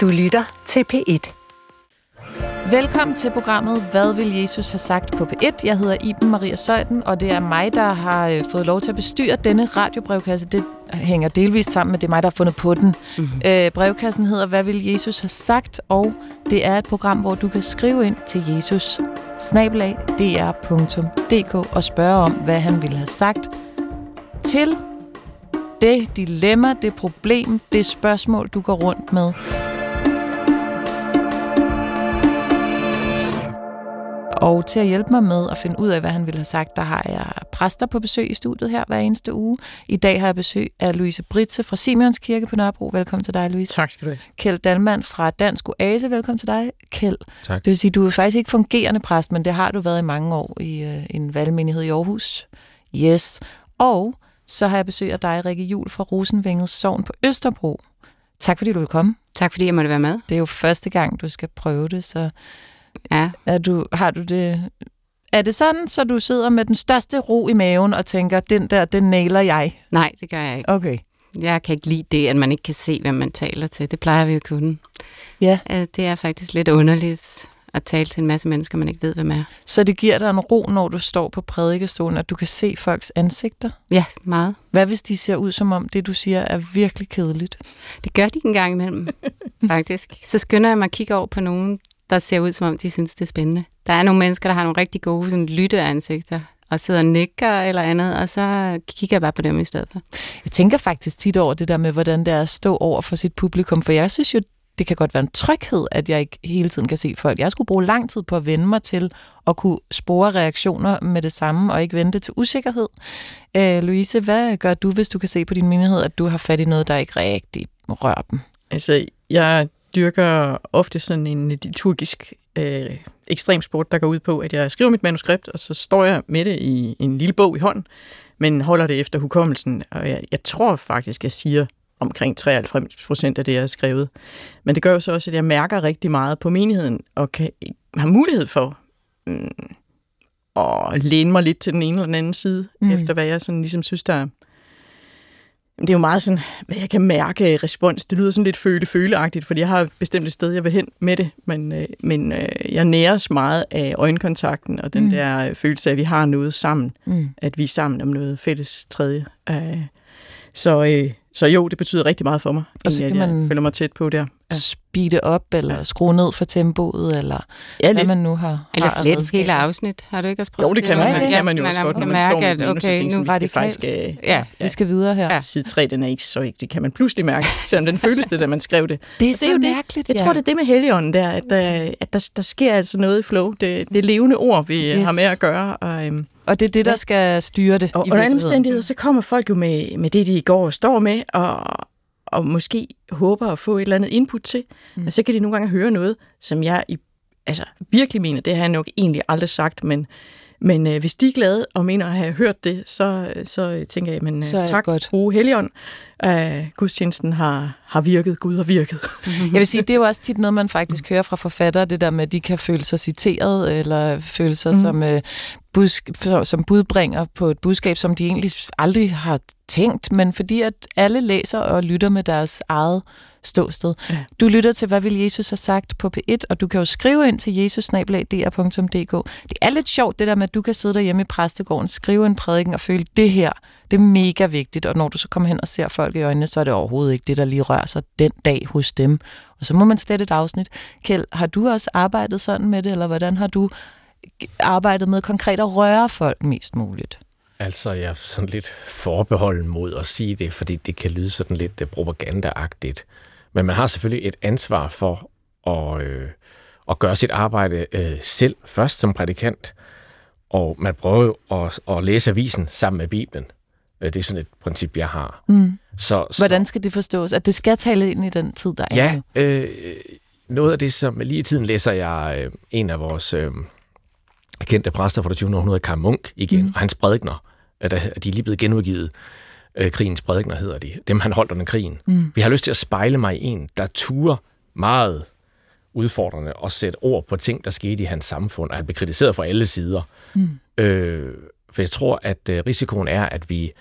Du lytter til P1. Velkommen til programmet Hvad vil Jesus have sagt på P1? Jeg hedder Iben Maria Søjden, og det er mig, der har øh, fået lov til at bestyre denne radiobrevkasse. Det hænger delvist sammen med, det er mig, der har fundet på den. Mm-hmm. Øh, brevkassen hedder Hvad vil Jesus have sagt? Og det er et program, hvor du kan skrive ind til Jesus snabelag dr.dk og spørge om, hvad han ville have sagt til det dilemma, det problem, det spørgsmål, du går rundt med. Og til at hjælpe mig med at finde ud af, hvad han ville have sagt, der har jeg præster på besøg i studiet her hver eneste uge. I dag har jeg besøg af Louise Britze fra Simeons Kirke på Nørrebro. Velkommen til dig, Louise. Tak skal du have. Kjeld Dalmand fra Dansk Oase. Velkommen til dig, Kjeld. Tak. Det vil sige, du er faktisk ikke fungerende præst, men det har du været i mange år i øh, en valgmenighed i Aarhus. Yes. Og så har jeg besøg af dig, Rikke Jul fra Rosenvænget Sogn på Østerbro. Tak fordi du vil komme. Tak fordi jeg måtte være med. Det er jo første gang, du skal prøve det, så Ja. er du, har du det... Er det sådan, så du sidder med den største ro i maven og tænker, den der, den nailer jeg? Nej, det gør jeg ikke. Okay. Jeg kan ikke lide det, at man ikke kan se, hvem man taler til. Det plejer vi jo kunne. Ja. Det er faktisk lidt underligt at tale til en masse mennesker, man ikke ved, hvem er. Så det giver dig en ro, når du står på prædikestolen, at du kan se folks ansigter? Ja, meget. Hvad hvis de ser ud som om, det du siger er virkelig kedeligt? Det gør de en gang imellem, faktisk. Så skynder jeg mig at kigge over på nogen, der ser ud, som om de synes, det er spændende. Der er nogle mennesker, der har nogle rigtig gode sådan, lytteansigter, og sidder og nikker eller andet, og så kigger jeg bare på dem i stedet for. Jeg tænker faktisk tit over det der med, hvordan det er at stå over for sit publikum, for jeg synes jo, det kan godt være en tryghed, at jeg ikke hele tiden kan se folk. Jeg skulle bruge lang tid på at vende mig til at kunne spore reaktioner med det samme, og ikke vente til usikkerhed. Øh, Louise, hvad gør du, hvis du kan se på din menighed, at du har fat i noget, der ikke rigtig rører dem? Altså, jeg dyrker ofte sådan en liturgisk øh, ekstremsport, der går ud på, at jeg skriver mit manuskript, og så står jeg med det i en lille bog i hånden, men holder det efter hukommelsen. Og jeg, jeg tror faktisk, jeg siger omkring 93 procent af det, jeg har skrevet. Men det gør jo så også, at jeg mærker rigtig meget på menigheden, og kan have mulighed for mm, at læne mig lidt til den ene eller den anden side, Mm. efter hvad jeg sådan ligesom synes, der er det er jo meget sådan, hvad jeg kan mærke respons. Det lyder sådan lidt føle-føleagtigt, fordi jeg har bestemt et sted, jeg vil hen med det, men, øh, men øh, jeg næres meget af øjenkontakten og den Mm. mm. der øh, følelse af, at vi har noget sammen, Mm. at vi er sammen om noget fælles tredje. Øh, så, øh, så jo, det betyder rigtig meget for mig, Og så kan at man- jeg føler mig tæt på der. Ja. Speede op, eller skrue ned for tempoet, eller Ja, hvad man nu har. Eller har slet redskaber. hele afsnit. Har du ikke også prøvet Jo, det kan man, Ja, man, det det kan man jo man også godt, når man mærke, står at, med nogen, okay, tænker, nu vi skal faktisk... Øh, Ja, Vi skal videre her. Ja. Side 3, den er ikke så ikke, det kan man pludselig mærke, selvom den føles det, da man skrev det. Det er det er jo det. mærkeligt, Jeg tror, det er det med Helligånden der, at, der, at der, der sker altså noget i flow. Det, det er levende ord, vi yes. har med at gøre. Og, øhm, Og det er det, der skal styre det. og under alle omstændigheder, så kommer folk jo med, med det, de går og står med, og, og måske håber at få et eller andet input til. Mm. Og så kan de nogle gange høre noget, som jeg i, altså, virkelig mener. Det har jeg nok egentlig aldrig sagt, men, men øh, hvis de er glade og mener at have hørt det, så, så tænker jeg, men, Så øh, det tak, godt. gode Helligånd. Øh, gudstjenesten har, har virket, Gud har virket. Jeg vil sige, det er jo også tit noget, man faktisk hører fra forfattere, det der med, at de kan føle sig citeret, eller føle sig mm. Som, øh, budsk- som budbringer på et budskab, som de egentlig aldrig har tænkt, men fordi at alle læser og lytter med deres eget ståsted. Ja. Du lytter til, hvad vil Jesus have sagt på P1, og du kan jo skrive ind til jesusnablag.dr.dk. Det er lidt sjovt, det der med, at du kan sidde derhjemme i præstegården, skrive en prædiken og føle, det her, det er mega vigtigt, og når du så kommer hen og ser folk i øjnene, så er det overhovedet ikke det, der lige rører sig den dag hos dem. Og så må man slette et afsnit. Kjeld, har du også arbejdet sådan med det, eller hvordan har du arbejdet med konkret at røre folk mest muligt? Altså, jeg er sådan lidt forbeholden mod at sige det, fordi det kan lyde sådan lidt øh, propagandaagtigt. Men man har selvfølgelig et ansvar for at, øh, at gøre sit arbejde øh, selv først som prædikant. Og man prøver jo at, at læse avisen sammen med Bibelen. Øh, Det er sådan et princip, jeg har. Mm. Så, så, Hvordan skal det forstås? At det skal tale ind i den tid, der er Ja, øh, noget af det, som lige i tiden læser jeg øh, en af vores øh, kendte præster fra det 20. århundrede, Karl Munk, igen, mm. og hans prædikner, at de er lige blevet genudgivet. Øh, krigens prædikner hedder de. Dem, han holdt under krigen. Mm. Vi har lyst til at spejle mig i en, der turer meget udfordrende og sætte ord på ting, der skete i hans samfund, og han blev kritiseret fra alle sider. Mm. Øh, for jeg tror, at øh, risikoen er, at vi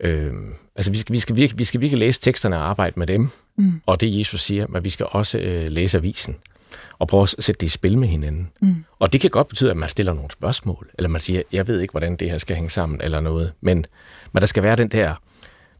Øh, altså vi skal, vi, skal virkelig, vi skal virkelig læse teksterne og arbejde med dem, Mm. og det Jesus siger, men vi skal også øh, læse avisen og prøve at sætte det i spil med hinanden. Mm. Og det kan godt betyde, at man stiller nogle spørgsmål, eller man siger, jeg ved ikke, hvordan det her skal hænge sammen, eller noget. Men, men der skal være den der,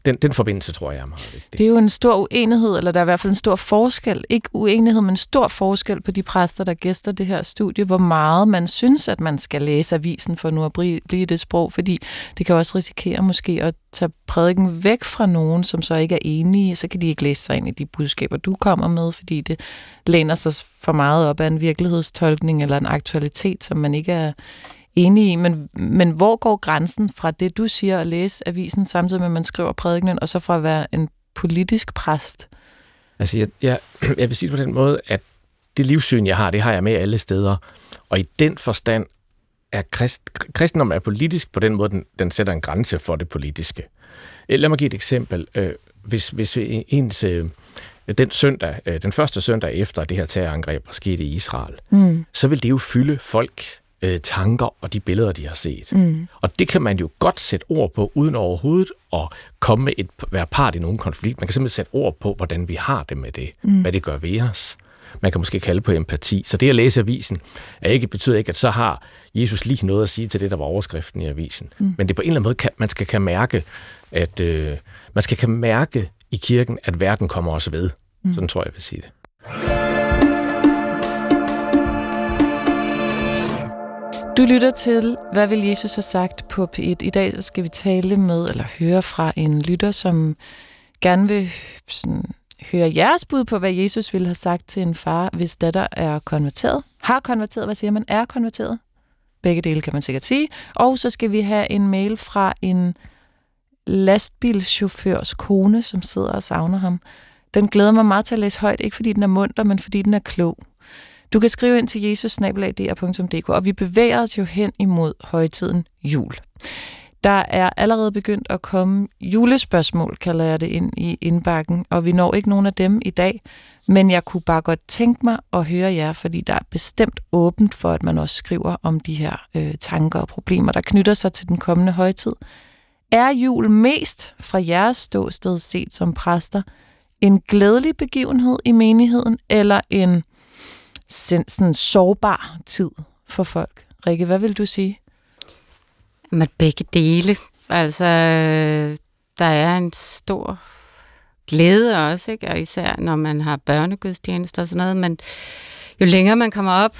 den, den forbindelse, tror jeg er meget vigtig. Det er jo en stor uenighed, eller der er i hvert fald en stor forskel. Ikke uenighed, men stor forskel på de præster, der gæster det her studie, hvor meget man synes, at man skal læse avisen for nu at blive det sprog, fordi det kan også risikere måske at tage prædiken væk fra nogen, som så ikke er enige, så kan de ikke læse sig ind i de budskaber, du kommer med, fordi det læner sig for meget op af en virkelighedstolkning eller en aktualitet, som man ikke er enig i. Men, men hvor går grænsen fra det, du siger at læse avisen, samtidig med, at man skriver prædikenen, og så fra at være en politisk præst? Altså, jeg, jeg, jeg vil sige det på den måde, at det livssyn, jeg har, det har jeg med alle steder. Og i den forstand er krist, kristendom er politisk på den måde, den, den sætter en grænse for det politiske. Øh, Lad mig give et eksempel. Øh, Hvis, hvis ens, øh, den søndag, den første søndag efter det her terrorangreb var sket i Israel, Mm. så vil det jo fylde folk øh, tanker og de billeder, de har set. Mm. Og det kan man jo godt sætte ord på, uden overhovedet at komme med et, være part i nogen konflikt. Man kan simpelthen sætte ord på, hvordan vi har det med det, mm. hvad det gør ved os. Man kan måske kalde på empati. Så det at læse avisen er ikke, betyder ikke, at så har Jesus lige noget at sige til det, der var overskriften i avisen. Mm. Men det på en eller anden måde, kan, man skal kan mærke, at øh, man skal kan mærke i kirken, at verden kommer også ved. Mm. Sådan tror jeg, jeg vil sige det. Du lytter til, hvad vil Jesus have sagt på P1? I dag så skal vi tale med, eller høre fra en lytter, som gerne vil sådan, høre jeres bud på, hvad Jesus ville have sagt til en far, hvis datter er konverteret. Har konverteret, hvad siger man? Er konverteret? Begge dele kan man sikkert sige. Og så skal vi have en mail fra en lastbilchaufførs kone, som sidder og savner ham. Den glæder mig meget til at læse højt, ikke fordi den er munter, men fordi den er klog. Du kan skrive ind til jesus og vi bevæger os jo hen imod højtiden jul. Der er allerede begyndt at komme julespørgsmål, kalder jeg det, ind i indbakken, og vi når ikke nogen af dem i dag, men jeg kunne bare godt tænke mig at høre jer, fordi der er bestemt åbent for, at man også skriver om de her øh, tanker og problemer, der knytter sig til den kommende højtid. Er jul mest fra jeres ståsted set som præster en glædelig begivenhed i menigheden, eller en sådan, sårbar tid for folk? Rikke, hvad vil du sige? Man begge dele. Altså, der er en stor glæde også, ikke? Og især når man har børnegudstjenester og sådan noget. Men jo længere man kommer op,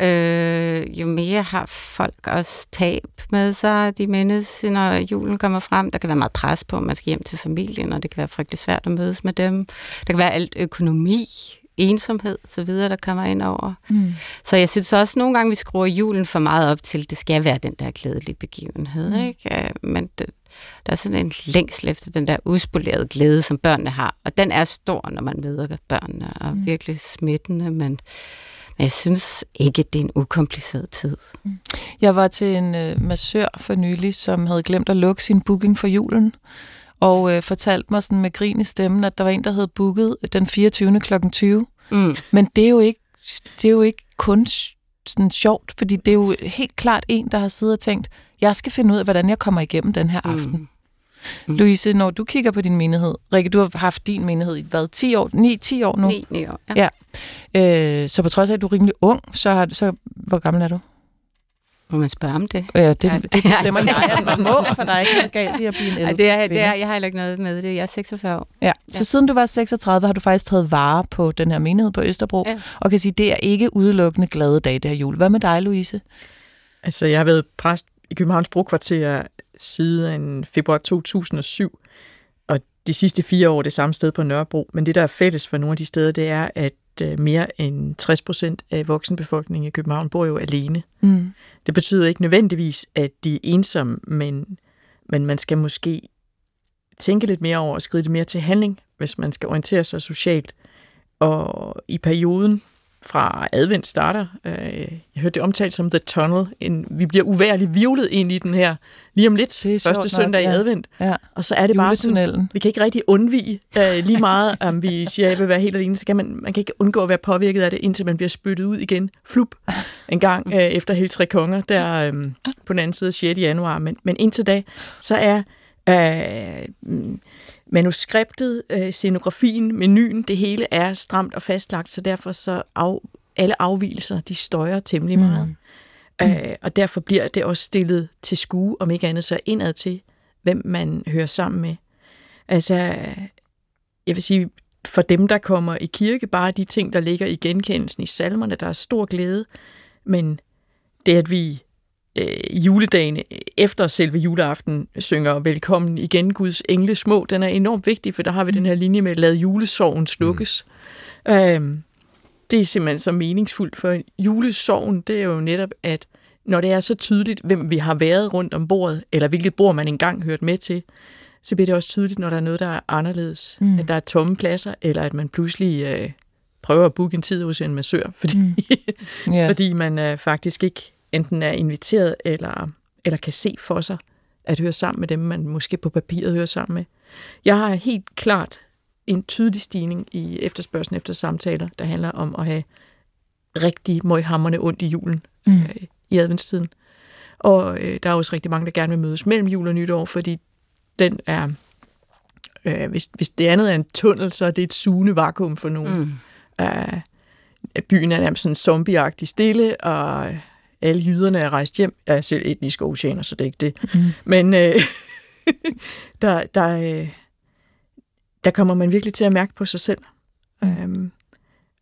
øh, jo mere har folk også tab med sig. De mindes, når julen kommer frem. Der kan være meget pres på, at man skal hjem til familien, og det kan være frygtelig svært at mødes med dem. Der kan være alt økonomi, ensomhed så videre, der kommer ind over. Mm. Så jeg synes også nogle gange, vi skruer julen for meget op til, det skal være den der glædelige begivenhed. Mm. Mm. Ikke? Øh, Men det, der er sådan en længsel efter den der uspolerede glæde, som børnene har. Og den er stor, når man møder børnene, og Mm. mm. virkelig smittende, men, men jeg synes ikke, det er en ukompliceret tid. Jeg var til en øh, massør for nylig, som havde glemt at lukke sin booking for julen, og øh, fortalte mig sådan med grin i stemmen, at der var en, der havde booket den 24. kl. 20. Mm. Men det er jo ikke, det er jo ikke kun sådan sjovt, fordi det er jo helt klart en, der har siddet og tænkt, jeg skal finde ud af, hvordan jeg kommer igennem den her aften. Mm. Mm. Louise, når du kigger på din menighed, Rikke, du har haft din menighed i hvad, 10 år? 9-10 år nu? 9, 9 år. Ja. Ja. Øh, så på trods af, at du er rimelig ung, så, har, så hvor gammel er du? Må man spørge om det? Ja, det, Ja, det bestemmer altså- jeg, at man må, for der er ikke noget galt i at blive en Ja, ældre det er, det er, jeg har heller ikke noget med det. Jeg er 46 år. Ja. Så siden du var 36, har du faktisk taget vare på den her menighed på Østerbro, Ja. og kan sige, det er ikke udelukkende glade dage, det her jul. Hvad med dig, Louise? Altså, jeg har været præst i Københavns Brokvarter siden februar 2007, og de sidste fire år det samme sted på Nørrebro. Men det, der er fælles for nogle af de steder, det er, at øh, mere end 60 procent af voksenbefolkningen i København bor jo alene. Mm. Det betyder ikke nødvendigvis, at de er ensomme, men, men man skal måske tænke lidt mere over og skride lidt mere til handling, hvis man skal orientere sig socialt. Og i perioden fra advent starter, øh, jeg hørte det omtalt som The Tunnel, en, vi bliver uværligt virvlet ind i den her lige om lidt, Det første nok, søndag ja. i advent. Ja. Og så er det bare sådan, vi kan ikke rigtig undvige øh, lige meget, om vi siger, at jeg vil være helt alene, så kan man, man kan ikke undgå at være påvirket af det, indtil man bliver spyttet ud igen, flup, en gang øh, efter hele tre konger, der øh, på den anden side 6. januar. Men, men indtil da, så er øh, manuskriptet, øh, scenografien, menuen, det hele er stramt og fastlagt, så derfor så af, alle afvielser, de støjer temmelig Mm. meget. Øh, og derfor bliver det også stillet til skue, om ikke andet så indad til, hvem man hører sammen med. Altså, jeg vil sige, for dem, der kommer i kirke, bare de ting, der ligger i genkendelsen i salmerne, der er stor glæde, men det, at vi øh, juledagen efter selve juleaften synger velkommen igen Guds engle små, den er enormt vigtig, for der har vi den her linje med, lad julesorgen slukkes. Mm. Øhm, det er simpelthen så meningsfuldt, for julesorgen, det er jo netop, at når det er så tydeligt, hvem vi har været rundt om bordet, eller hvilket bord man engang hørt med til, så bliver det også tydeligt, når der er noget, der er anderledes. Mm. At der er tomme pladser, eller at man pludselig øh, prøver at booke en tid hos en massør, fordi, mm. Ja. fordi man øh, faktisk ikke enten er inviteret, eller, eller kan se for sig at høre sammen med dem, man måske på papiret hører sammen med. Jeg har helt klart en tydelig stigning i efterspørgselen efter samtaler, der handler om at have rigtig møghammerne ondt i julen mm. øh, i adventstiden. Og øh, der er også rigtig mange, der gerne vil mødes mellem jul og nytår, fordi den er, øh, hvis, hvis det andet er en tunnel, så er det et sugende vakuum for nogen. Mm. Øh, byen er nærmest sådan zombieagtig stille, og alle jyderne er rejst hjem. Jeg er selv etnisk oceaner, så det er ikke det. Mm. Men øh, der, der, øh, der kommer man virkelig til at mærke på sig selv. Mm. Um,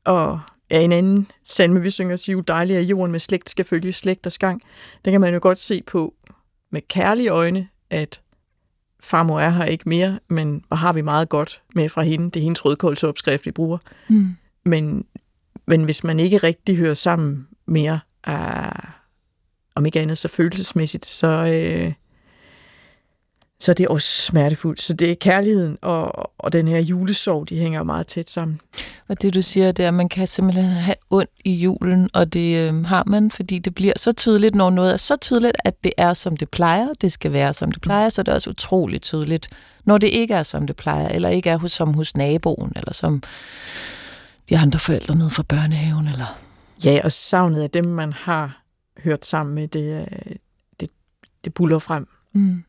og ja, en anden salme, vi synger til jul, dejlig er jorden med slægt skal følge slægters gang. Der kan man jo godt se på med kærlige øjne, at farmor er her ikke mere, men hvor har vi meget godt med fra hende. Det er hendes rødkålsopskrift, vi bruger. Mm. Men, men hvis man ikke rigtig hører sammen mere, uh, om ikke andet så følelsesmæssigt, så, øh, så er det også smertefuldt. Så det er kærligheden og, og den her julesorg, de hænger meget tæt sammen. Og det du siger, det er, at man kan simpelthen have ondt i julen, og det øh, har man, fordi det bliver så tydeligt, når noget er så tydeligt, at det er, som det plejer, det skal være, som det plejer, så det er også utroligt tydeligt, når det ikke er, som det plejer, eller ikke er hos, som hos naboen, eller som de andre forældre nede fra børnehaven, eller... Ja, og savnet af dem, man har hørt sammen med, det, øh, det, det buller frem. Mm.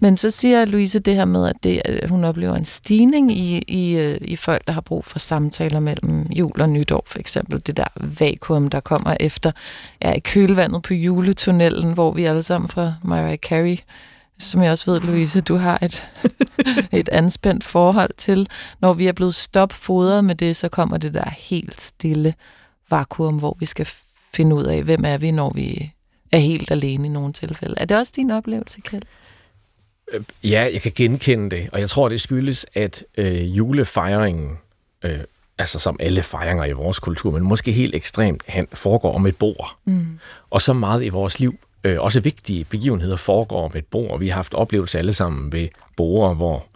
Men så siger Louise det her med, at det, at hun oplever en stigning i, i, øh, i folk, der har brug for samtaler mellem jul og nytår, for eksempel det der vakuum, der kommer efter ja, i kølvandet på juletunnelen, hvor vi alle sammen fra Mariah Carey, som jeg også ved, Louise, du har et, et anspændt forhold til. Når vi er blevet stopfodret med det, så kommer det der helt stille vakuum, hvor vi skal finde ud af, hvem er vi, når vi er helt alene i nogle tilfælde. Er det også din oplevelse, Kjeld? Ja, jeg kan genkende det, og jeg tror, det skyldes, at øh, julefejringen, øh, altså som alle fejringer i vores kultur, men måske helt ekstremt, han foregår om et bord. Mm. Og så meget i vores liv, øh, også vigtige begivenheder foregår om et bord. Vi har haft oplevelser alle sammen ved borde, hvor,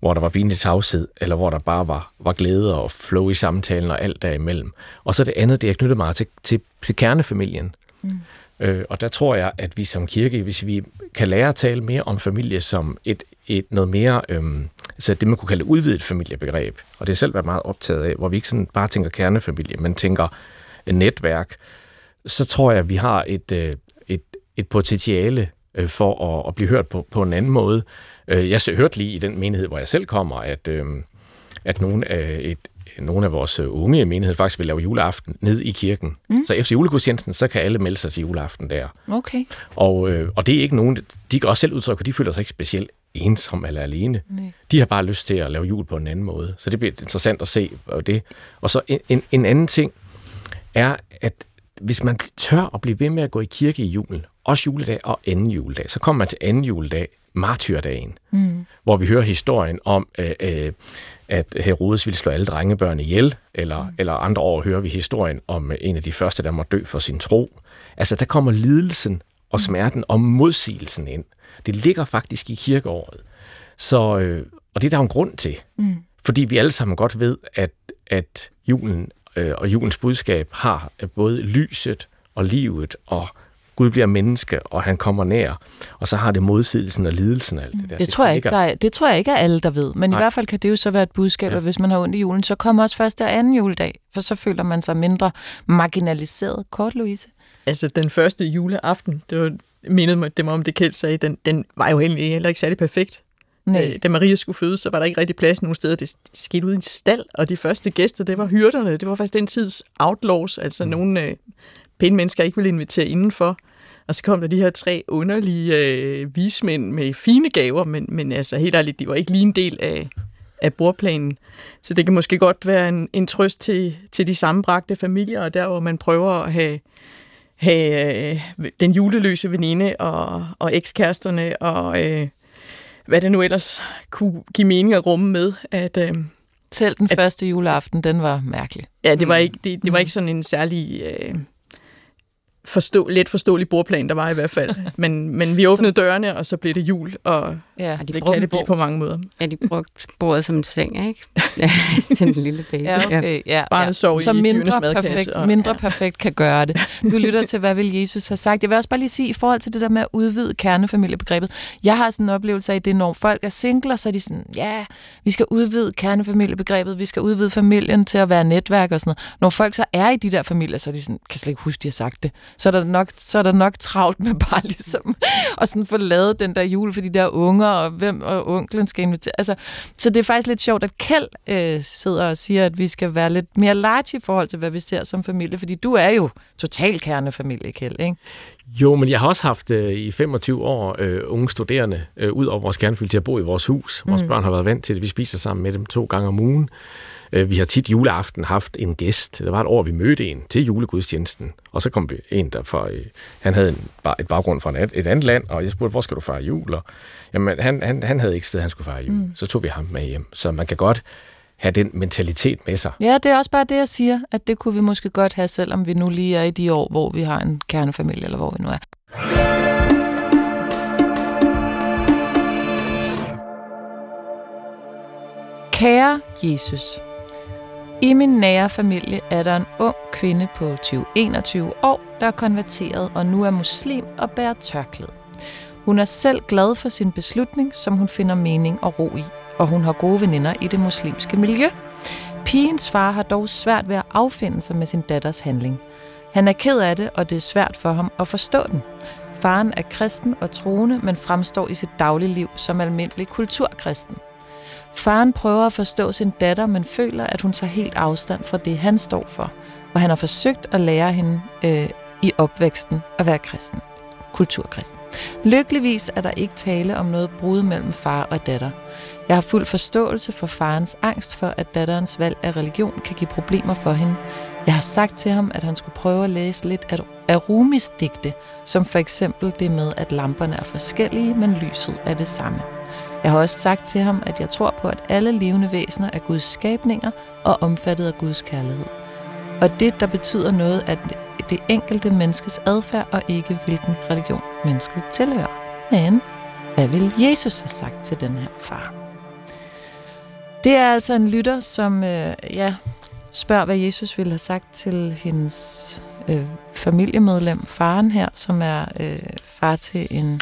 hvor der var pinlig tavshed, eller hvor der bare var, var glæde og flow i samtalen og alt derimellem. Og så det andet, det er knyttet meget til, til, til kernefamilien. Mm. Øh, og der tror jeg, at vi som kirke, hvis vi kan lære at tale mere om familie som et, et noget mere, øhm, altså det man kunne kalde udvidet familiebegreb, og det er selv været meget optaget af, hvor vi ikke sådan bare tænker kernefamilie, men tænker netværk, så tror jeg, at vi har et, øh, et, et potentiale øh, for at, at blive hørt på, på en anden måde. Øh, jeg hørte lige i den menighed, hvor jeg selv kommer, at, øh, at nogle af, et, nogle af vores unge i menighed faktisk vil lave juleaften ned i kirken. Mm. Så efter julegudstjenesten, så kan alle melde sig til juleaften der. Okay. Og, øh, og det er ikke nogen, de kan også selv udtrykke, at de føler sig ikke specielt ensom eller alene. Nej. De har bare lyst til at lave jul på en anden måde. Så det bliver interessant at se og det. Og så en, en, en anden ting er, at hvis man tør at blive ved med at gå i kirke i julen, også juledag og anden juledag, så kommer man til anden juledag, martyrdagen, mm. hvor vi hører historien om, øh, øh, at Herodes ville slå alle drengebørn ihjel, eller, mm. eller andre år hører vi historien om en af de første, der må dø for sin tro. Altså, der kommer lidelsen og smerten og modsigelsen ind. Det ligger faktisk i kirkeåret. Så, øh, og det er der jo en grund til. Mm. Fordi vi alle sammen godt ved, at, at julen øh, og julens budskab har både lyset og livet og Gud bliver menneske, og han kommer nær. Og så har det modsigelsen og lidelsen og alt det der. Det, tror jeg ikke, der er, det tror jeg ikke er alle, der ved. Men Nej. i hvert fald kan det jo så være et budskab, ja. at hvis man har ondt i julen, så kommer også første og anden juledag. For så føler man sig mindre marginaliseret. Kort, Louise? Altså, den første juleaften, det var, mindede mig, det mig om det Kjeld sagde, den, den var jo egentlig heller ikke særlig perfekt. Nej. Øh, da Maria skulle fødes, så var der ikke rigtig plads nogen steder. Det skete ud i en stald, og de første gæster, det var hyrderne. Det var faktisk den tids outlaws, altså mm. nogle øh, pæne mennesker ikke ville invitere indenfor. Og så kom der de her tre underlige øh, vismænd med fine gaver, men, men altså helt ærligt, de var ikke lige en del af, af bordplanen. Så det kan måske godt være en, en trøst til, til de sammenbragte familier, og der hvor man prøver at have, have øh, den juleløse veninde og, og ekskæresterne og øh, hvad det nu ellers kunne give mening at rumme med, at... Øh, Selv den at, første juleaften, den var mærkelig. Ja, det var ikke, det, det var ikke sådan en særlig... Øh, forstå, let forståelig bordplan, der var i hvert fald. Men, men vi åbnede dørene, og så blev det jul, og ja, de det kan det blive på mange måder. Ja, de brugte bordet som en seng, ikke? Ja, til en lille baby. Ja, okay. ja, Barnet ja. sov så i mindre perfekt, og, mindre ja. perfekt kan gøre det. Du lytter til, hvad vil Jesus have sagt. Jeg vil også bare lige sige, i forhold til det der med at udvide kernefamiliebegrebet, jeg har sådan en oplevelse af, at det når folk er singler, så er de sådan, ja, vi skal udvide kernefamiliebegrebet, vi skal udvide familien til at være netværk og sådan noget. Når folk så er i de der familier, så er de sådan, kan slet ikke huske, de har sagt det så er der nok, så er der nok travlt med bare ligesom at sådan få lavet den der jul for de der unger, og hvem og onklen skal invitere. Altså, så det er faktisk lidt sjovt, at Kjeld øh, sidder og siger, at vi skal være lidt mere large i forhold til, hvad vi ser som familie, fordi du er jo total kernefamilie, Kjeld, ikke? Jo, men jeg har også haft øh, i 25 år øh, unge studerende øh, ud over vores kernefamilie til at bo i vores hus. Vores mm. børn har været vant til det. Vi spiser sammen med dem to gange om ugen. Øh, vi har tit juleaften haft en gæst. Der var et år, vi mødte en til julegudstjenesten, og så kom vi en, der fra, øh, han havde en, et baggrund fra et andet land, og jeg spurgte, hvor skal du fejre jul? Og, jamen, han, han, han havde ikke sted, han skulle fejre jul. Mm. Så tog vi ham med hjem. Så man kan godt have den mentalitet med sig. Ja, det er også bare det, jeg siger, at det kunne vi måske godt have, selvom vi nu lige er i de år, hvor vi har en kernefamilie, eller hvor vi nu er. Kære Jesus, i min nære familie er der en ung kvinde på 20-21 år, der er konverteret og nu er muslim og bærer tørklæde. Hun er selv glad for sin beslutning, som hun finder mening og ro i, og hun har gode veninder i det muslimske miljø. Pigens far har dog svært ved at affinde sig med sin datters handling. Han er ked af det, og det er svært for ham at forstå den. Faren er kristen og troende, men fremstår i sit dagligliv som almindelig kulturkristen. Faren prøver at forstå sin datter, men føler, at hun tager helt afstand fra det, han står for. Og han har forsøgt at lære hende øh, i opvæksten at være kristen. Kulturkristen. Lykkeligvis er der ikke tale om noget brud mellem far og datter. Jeg har fuld forståelse for farens angst for, at datterens valg af religion kan give problemer for hende. Jeg har sagt til ham, at han skulle prøve at læse lidt af Rumis digte, som for eksempel det med, at lamperne er forskellige, men lyset er det samme. Jeg har også sagt til ham, at jeg tror på, at alle levende væsener er Guds skabninger og omfattet af Guds kærlighed. Og det, der betyder noget, er det enkelte menneskes adfærd og ikke hvilken religion mennesket tilhører. Men hvad vil Jesus have sagt til den her far? Det er altså en lytter, som øh, ja, spørger, hvad Jesus ville have sagt til hendes øh, familiemedlem, faren her, som er øh, far til en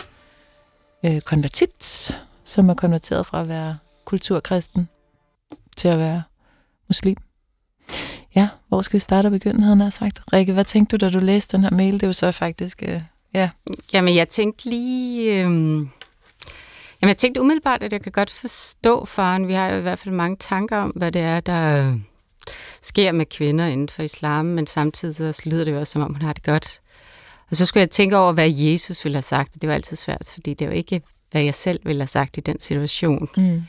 øh, konvertit, som er konverteret fra at være kulturkristen til at være muslim. Ja, hvor skal vi starte og begynde, havde han sagt. Rikke, hvad tænkte du, da du læste den her mail? Det er jo så faktisk, øh, ja. Jamen, jeg tænkte lige... Øh... Jamen, jeg tænkte umiddelbart, at jeg kan godt forstå faren. Vi har jo i hvert fald mange tanker om, hvad det er, der sker med kvinder inden for islam, men samtidig så lyder det jo også, som om hun har det godt. Og så skulle jeg tænke over, hvad Jesus ville have sagt. Det var altid svært, fordi det er jo ikke hvad jeg selv ville have sagt i den situation. Mm.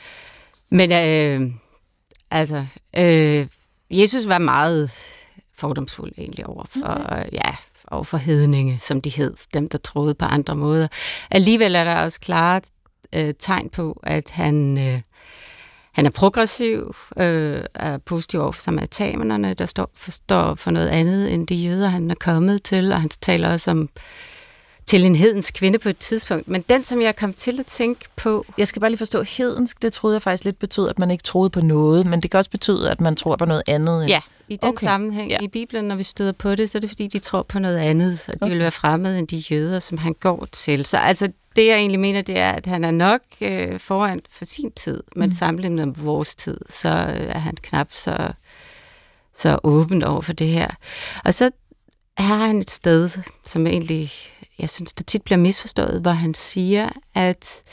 Men øh, altså, øh, Jesus var meget fordomsfuld egentlig over for, okay. ja, over for hedninge, som de hed, dem der troede på andre måder. Alligevel er der også klare øh, tegn på, at han, øh, han er progressiv, øh, er positiv over for samaritanerne, der står for, står for noget andet end de jøder, han er kommet til, og han taler også om til en hedensk kvinde på et tidspunkt. Men den, som jeg kom til at tænke på... Jeg skal bare lige forstå, hedensk, det troede jeg faktisk lidt betød, at man ikke troede på noget, men det kan også betyde, at man tror på noget andet. End... Ja, i den okay. sammenhæng. Ja. I Bibelen, når vi støder på det, så er det fordi, de tror på noget andet, og de okay. vil være fremmede end de jøder, som han går til. Så altså, det jeg egentlig mener, det er, at han er nok øh, foran for sin tid, men mm. sammenlignet med vores tid, så øh, er han knap så, så åben over for det her. Og så har han et sted, som egentlig jeg synes, det tit bliver misforstået, hvor han siger, at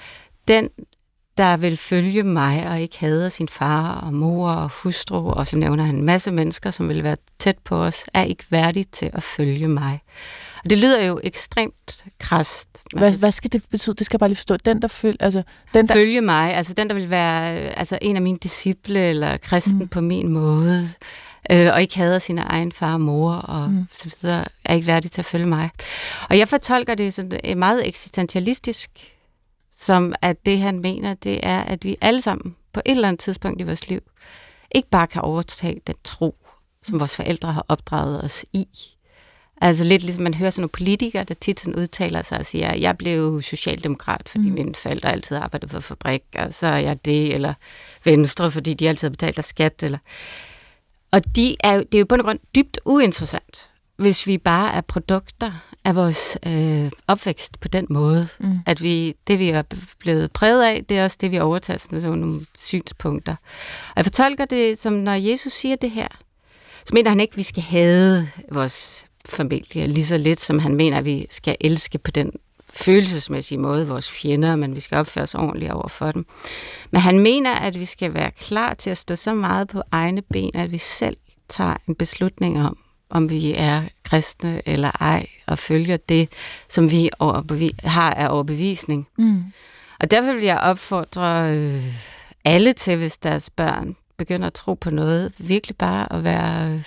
den der vil følge mig og ikke hader sin far og mor og hustru, og så nævner han en masse mennesker, som vil være tæt på os, er ikke værdig til at følge mig. Og det lyder jo ekstremt krast. Hvad, hvad skal det betyde? Det skal jeg bare lige forstå. Den, der følger... Altså, den, der... Følge mig, altså den, der vil være altså, en af mine disciple, eller kristen mm. på min måde, øh, og ikke hader sin egen far og mor, og mm. så videre, er ikke værdig til at følge mig. Og jeg fortolker det sådan meget eksistentialistisk, som at det, han mener, det er, at vi alle sammen på et eller andet tidspunkt i vores liv ikke bare kan overtage den tro, som vores forældre har opdraget os i. Altså lidt ligesom man hører sådan nogle politikere, der tit sådan udtaler sig og siger, at jeg blev socialdemokrat, fordi mm. mine forældre altid arbejdede på fabrik, og så er jeg det, eller venstre, fordi de altid har betalt af skat. Eller... Og de er, det er jo på en grund dybt uinteressant hvis vi bare er produkter af vores øh, opvækst på den måde, mm. at vi det, vi er blevet præget af, det er også det, vi overtager som sådan nogle synspunkter. Og jeg fortolker det som, når Jesus siger det her, så mener han ikke, at vi skal have vores familie lige så lidt, som han mener, at vi skal elske på den følelsesmæssige måde vores fjender, men vi skal opføre os ordentligt over for dem. Men han mener, at vi skal være klar til at stå så meget på egne ben, at vi selv tager en beslutning om, om vi er kristne eller ej, og følger det, som vi har af overbevisning. Mm. Og derfor vil jeg opfordre øh, alle til, hvis deres børn begynder at tro på noget, virkelig bare at være øh,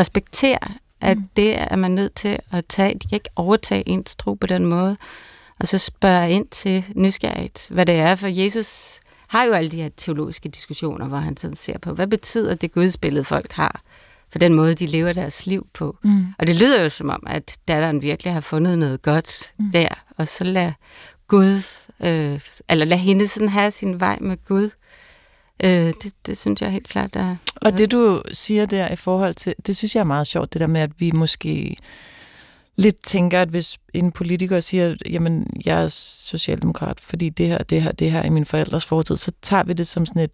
respektere, at mm. det er man nødt til at tage. De kan ikke overtage ens tro på den måde. Og så spørge ind til nysgerrigt, hvad det er, for Jesus har jo alle de her teologiske diskussioner, hvor han sådan ser på, hvad betyder det gudsbillede, folk har? for den måde, de lever deres liv på. Mm. Og det lyder jo som om, at datteren virkelig har fundet noget godt mm. der, og så lad Gud, øh, eller lad hende sådan have sin vej med Gud. Øh, det, det synes jeg helt klart er... Og det du siger der i forhold til, det synes jeg er meget sjovt, det der med, at vi måske lidt tænker, at hvis en politiker siger, jamen, jeg er socialdemokrat, fordi det her, det her, det her er min forældres fortid, så tager vi det som sådan et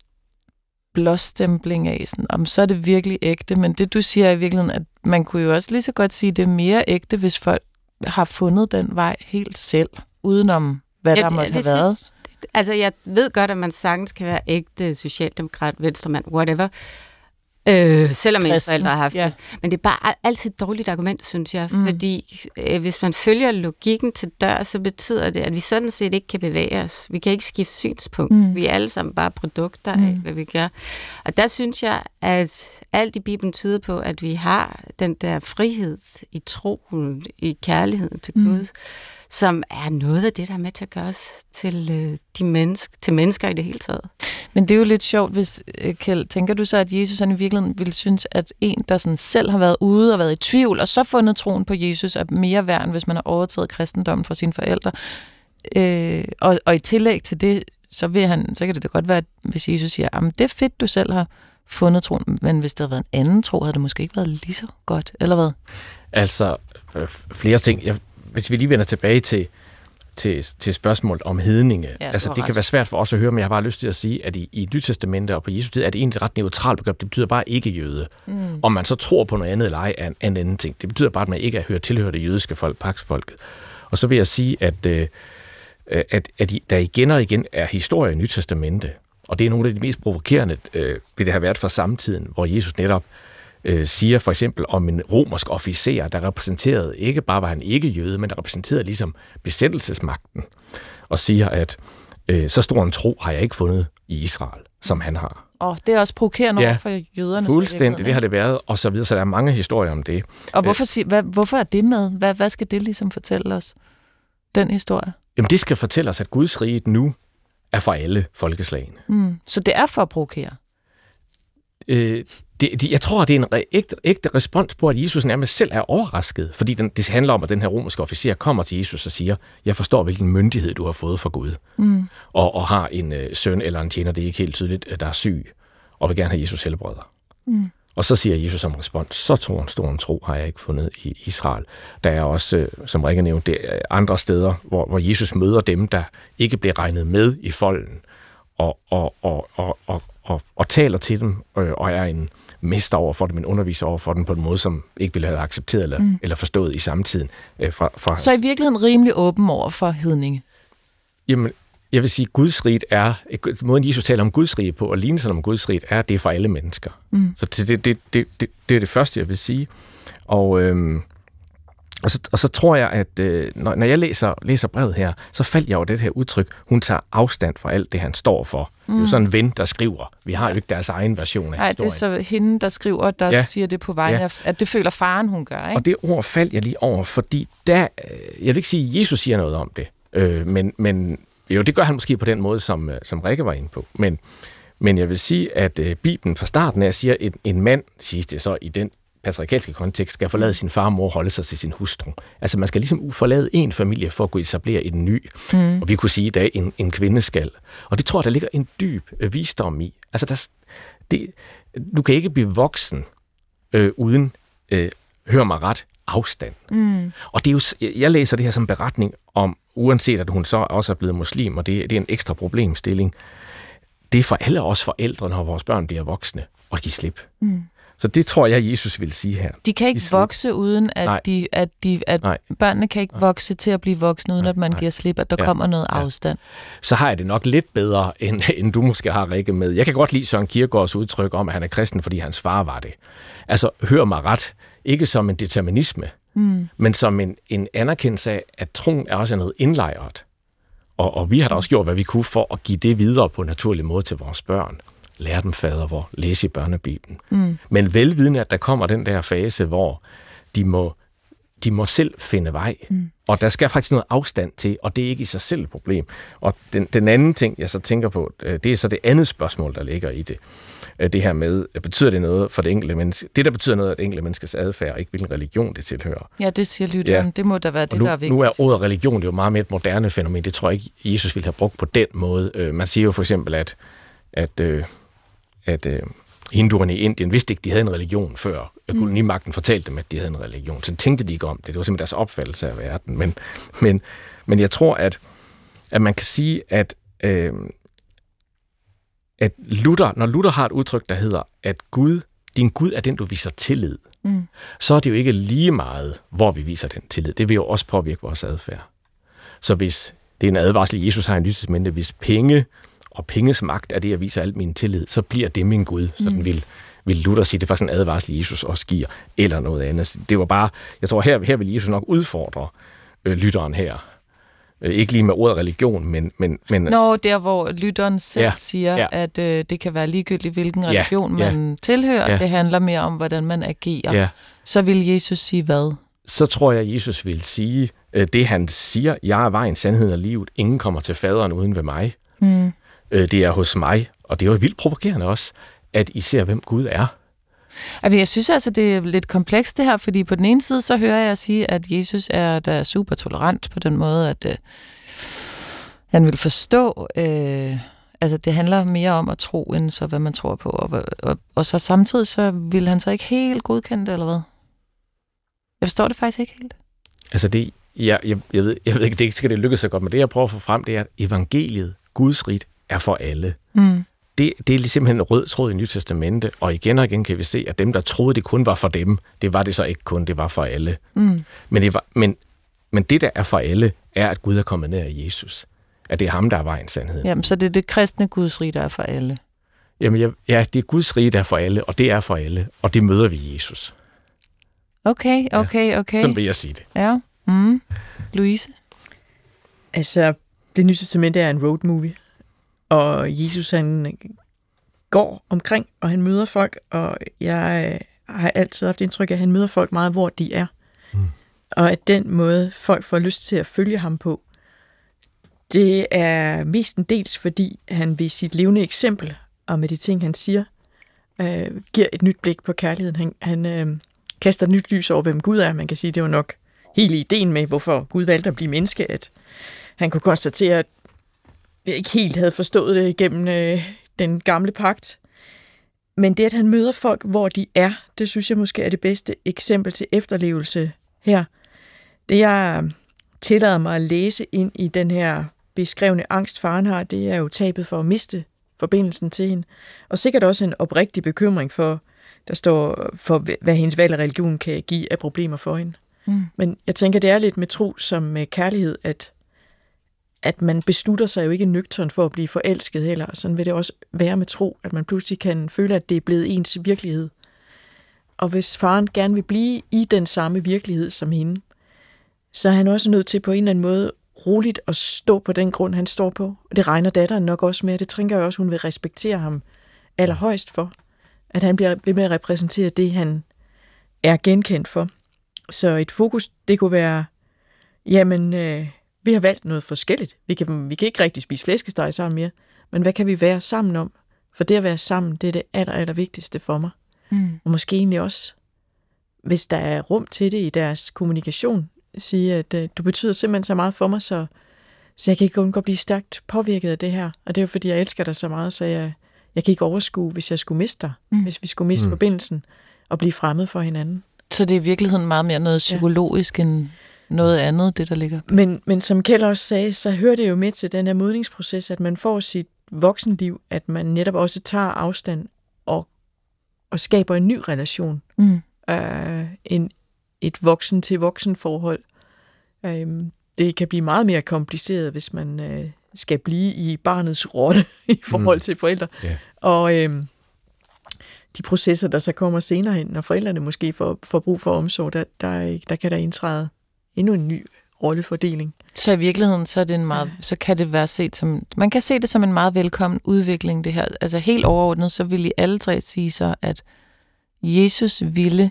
blåstempling af, sådan, om så er det virkelig ægte, men det du siger er i virkeligheden, at man kunne jo også lige så godt sige, at det er mere ægte, hvis folk har fundet den vej helt selv, udenom hvad ja, der måtte have været. Synes, altså jeg ved godt, at man sagtens kan være ægte socialdemokrat, venstremand, whatever, Øh, selvom ens forældre har haft ja. det. Men det er bare altid et dårligt argument, synes jeg. Mm. Fordi øh, hvis man følger logikken til dør, så betyder det, at vi sådan set ikke kan bevæge os. Vi kan ikke skifte synspunkt. Mm. Vi er alle sammen bare produkter mm. af, hvad vi gør. Og der synes jeg, at alt i Bibelen tyder på, at vi har den der frihed i troen, i kærligheden til mm. Gud som er noget af det, der er med til at gøre os til, øh, de menneske, til mennesker i det hele taget. Men det er jo lidt sjovt, hvis, øh, Kjeld, tænker du så, at Jesus han i virkeligheden ville synes, at en, der sådan selv har været ude og været i tvivl, og så fundet troen på Jesus, er mere værd, end hvis man har overtaget kristendommen fra sine forældre. Øh, og, og i tillæg til det, så, vil han, så kan det da godt være, hvis Jesus siger, at det er fedt, du selv har fundet troen, men hvis det havde været en anden tro, havde det måske ikke været lige så godt, eller hvad? Altså, øh, flere ting. Jeg hvis vi lige vender tilbage til, til, til spørgsmålet om hedninge. Ja, altså, det ret. kan være svært for os at høre, men jeg har bare lyst til at sige, at i, i Nytestamentet og på Jesu tid er det egentlig et ret neutralt begreb. Det betyder bare ikke jøde. Mm. Om man så tror på noget andet eller ej, er en, en anden ting. Det betyder bare, at man ikke er hørt tilhører det jødiske folk, paksfolket. Og så vil jeg sige, at, øh, at, at der igen og igen er historie i Nytestamentet, og det er nogle af de mest provokerende, øh, vil det have været for samtiden, hvor Jesus netop øh, øh, siger for eksempel om en romersk officer, der repræsenterede ikke bare var han ikke jøde, men der repræsenterede ligesom besættelsesmagten, og siger, at øh, så stor en tro har jeg ikke fundet i Israel, som han har. Og det er også provokerende ja, for jøderne. fuldstændig, det har det været, og så videre, så der er mange historier om det. Og hvorfor, sig, hvad, hvorfor er det med? Hvad, hvad skal det ligesom fortælle os, den historie? Jamen det skal fortælle os, at Guds rige nu er for alle folkeslagene. Mm. Så det er for at provokere? Øh, det, det, jeg tror, det er en ægte, ægte respons på, at Jesus nærmest selv er overrasket, fordi den, det handler om, at den her romerske officer kommer til Jesus og siger, jeg forstår, hvilken myndighed du har fået fra Gud, mm. og, og har en øh, søn eller en tjener, det er ikke helt tydeligt, der er syg, og vil gerne have Jesus helbreder. Mm. Og så siger Jesus som respons, så tror en stor en tro har jeg ikke fundet i Israel. Der er også, øh, som Rikke nævnte, andre steder, hvor, hvor Jesus møder dem, der ikke bliver regnet med i folden, og, og, og, og, og, og, og taler til dem, øh, og er en mester over for dem, en underviser over for dem på en måde, som ikke ville have accepteret eller, mm. eller forstået i samtiden. Øh, fra, fra Så i virkeligheden rimelig åben over for hedninge? Jamen, jeg vil sige, at Guds rige er, måden Jesus taler om Guds rige på, og lignelsen om Guds rige, er, at det er for alle mennesker. Mm. Så det, det, det, det, det er det første, jeg vil sige. Og, øhm, og, så, og så tror jeg, at øh, når, når jeg læser, læser brevet her, så faldt jeg over det her udtryk, hun tager afstand fra alt det, han står for. Mm. Det er jo sådan en ven, der skriver. Vi har jo ikke deres egen version af Nej, det er så hende, der skriver, der ja. siger det på vegne ja. af, at det føler faren, hun gør. Ikke? Og det ord faldt jeg lige over, fordi der, øh, jeg vil ikke sige, at Jesus siger noget om det, øh, men, men jo, det gør han måske på den måde, som, øh, som Rikke var inde på. Men, men jeg vil sige, at øh, Bibelen fra starten af siger, at en, en mand, siges det så i den patriarkalske kontekst, skal forlade sin far og mor og holde sig til sin hustru. Altså man skal ligesom forlade en familie for at kunne etablere en ny. Mm. Og vi kunne sige i dag, en, en kvinde skal. Og det tror jeg, der ligger en dyb øh, visdom i. Altså der, det, du kan ikke blive voksen øh, uden, øh, hør mig ret, afstand. Mm. Og det er jo, jeg læser det her som beretning om, uanset at hun så også er blevet muslim, og det, det er en ekstra problemstilling, det er for alle os forældre, når vores børn bliver voksne, at give slip. Mm. Så det tror jeg, Jesus vil sige her. De kan ikke vokse uden, at, Nej. de, at, de, at Nej. børnene kan ikke Nej. vokse til at blive voksne, uden Nej. at man giver slip, at der ja. kommer noget ja. afstand. Så har jeg det nok lidt bedre, end, end du måske har Rikke med. Jeg kan godt lide Søren Kierkegaards udtryk om, at han er kristen, fordi hans far var det. Altså, hør mig ret. Ikke som en determinisme, mm. men som en, en anerkendelse af, at troen er også noget indlejret. Og, og vi har da også gjort, hvad vi kunne for at give det videre på en naturlig måde til vores børn lære dem fader hvor, læse i børnebibelen. Mm. Men velvidende, at der kommer den der fase, hvor de må, de må selv finde vej. Mm. Og der skal faktisk noget afstand til, og det er ikke i sig selv et problem. Og den, den anden ting, jeg så tænker på, øh, det er så det andet spørgsmål, der ligger i det. Øh, det her med, øh, betyder det noget for det enkelte menneske? Det, der betyder noget af det enkelte menneskes adfærd, ikke hvilken religion det tilhører. Ja, det siger lytteren. Ja. Det må da være det, nu, der er vigtigt. Nu er ordet religion jo meget mere et moderne fænomen. Det tror jeg ikke, Jesus ville have brugt på den måde. Man siger jo for eksempel, at, at at øh, hinduerne i Indien vidste ikke, de havde en religion før mm. kolonimagten fortalte dem, at de havde en religion. Så tænkte de ikke om det. Det var simpelthen deres opfattelse af verden. Men, men, men jeg tror, at, at man kan sige, at, øh, at Luther, når Luther har et udtryk, der hedder, at Gud, din Gud er den, du viser tillid, mm. så er det jo ikke lige meget, hvor vi viser den tillid. Det vil jo også påvirke vores adfærd. Så hvis det er en advarsel, Jesus har en lysesmente, hvis penge og penges magt er det, jeg viser alt min tillid, så bliver det min Gud. Sådan mm. vil, vil Luther sige, det var sådan en advarsel, Jesus også giver, eller noget andet. Det var bare, jeg tror, her, her vil Jesus nok udfordre øh, lytteren her. Øh, ikke lige med ordet religion, men... men, men Nå, der hvor lytteren selv ja, siger, ja. at øh, det kan være ligegyldigt, hvilken religion ja, man ja, tilhører. Ja. Det handler mere om, hvordan man agerer. Ja. Så vil Jesus sige hvad? Så tror jeg, Jesus vil sige øh, det, han siger. Jeg er vejen, sandheden og livet. Ingen kommer til faderen uden ved mig. Mm øh, det er hos mig. Og det er jo vildt provokerende også, at I ser, hvem Gud er. Altså, jeg synes altså, det er lidt komplekst det her, fordi på den ene side, så hører jeg sige, at Jesus er der er super tolerant på den måde, at øh, han vil forstå, øh, altså det handler mere om at tro, end så hvad man tror på, og, og, og så samtidig, så vil han så ikke helt godkende det, eller hvad? Jeg forstår det faktisk ikke helt. Altså det, jeg, jeg, jeg, ved, jeg ved ikke, det skal det lykkes så godt, men det jeg prøver at få frem, det er, at evangeliet, Guds rigt, er for alle. Mm. Det, det er simpelthen en rød tråd i Nyt Testamente, og igen og igen kan vi se, at dem, der troede, det kun var for dem, det var det så ikke kun, det var for alle. Mm. Men, det var, men, men det, der er for alle, er, at Gud er kommet ned af Jesus. At det er ham, der er vejen sandhed. Jamen, så det er det kristne Guds rige, der er for alle? Jamen, ja, ja, det er Guds rige, der er for alle, og det er for alle, og det møder vi i Jesus. Okay, okay, okay. Sådan vil jeg sige det. Ja. Mm. Louise? Altså, det nye testamente er en road movie. Og Jesus han går omkring, og han møder folk, og jeg har altid haft indtryk af, at han møder folk meget, hvor de er. Mm. Og at den måde, folk får lyst til at følge ham på, det er mestendels, fordi han ved sit levende eksempel, og med de ting, han siger, øh, giver et nyt blik på kærligheden. Han, han øh, kaster et nyt lys over, hvem Gud er. Man kan sige, det var nok hele ideen med, hvorfor Gud valgte at blive menneske, at han kunne konstatere, at ikke helt havde forstået det gennem øh, den gamle pagt. Men det, at han møder folk, hvor de er, det synes jeg måske er det bedste eksempel til efterlevelse her. Det, jeg tillader mig at læse ind i den her beskrevne angst, faren har, det er jo tabet for at miste forbindelsen til hende. Og sikkert også en oprigtig bekymring for, der står for, hvad hendes valg af religion kan give af problemer for hende. Mm. Men jeg tænker, det er lidt med tro som med kærlighed, at at man beslutter sig jo ikke nøgtern for at blive forelsket heller. Sådan vil det også være med tro, at man pludselig kan føle, at det er blevet ens virkelighed. Og hvis faren gerne vil blive i den samme virkelighed som hende, så er han også nødt til på en eller anden måde roligt at stå på den grund, han står på. Og det regner datteren nok også med, det tænker jeg også, hun vil respektere ham allerhøjst for. At han bliver ved med at repræsentere det, han er genkendt for. Så et fokus, det kunne være, jamen, øh, vi har valgt noget forskelligt. Vi kan, vi kan ikke rigtig spise flæskesteg sammen mere, men hvad kan vi være sammen om? For det at være sammen, det er det aller, aller vigtigste for mig. Mm. Og måske egentlig også, hvis der er rum til det i deres kommunikation, sige, at øh, du betyder simpelthen så meget for mig, så, så jeg kan ikke undgå at blive stærkt påvirket af det her. Og det er jo fordi, jeg elsker dig så meget, så jeg, jeg kan ikke overskue, hvis jeg skulle miste dig, mm. hvis vi skulle miste mm. forbindelsen og blive fremmed for hinanden. Så det er i virkeligheden meget mere noget psykologisk ja. end noget andet, det der ligger Men, men som Kjell også sagde, så hører det jo med til den her modningsproces, at man får sit voksenliv, at man netop også tager afstand og, og skaber en ny relation. Mm. Øh, en, et voksen til voksen forhold. Øh, det kan blive meget mere kompliceret, hvis man øh, skal blive i barnets rolle i forhold mm. til forældre. Yeah. Og øh, de processer, der så kommer senere hen, når forældrene måske får, får brug for omsorg, der, der, der kan der indtræde endnu en ny rollefordeling. Så i virkeligheden, så, er det en meget, så kan det være set som, man kan se det som en meget velkommen udvikling, det her. Altså helt overordnet, så vil I alle tre sige så, at Jesus ville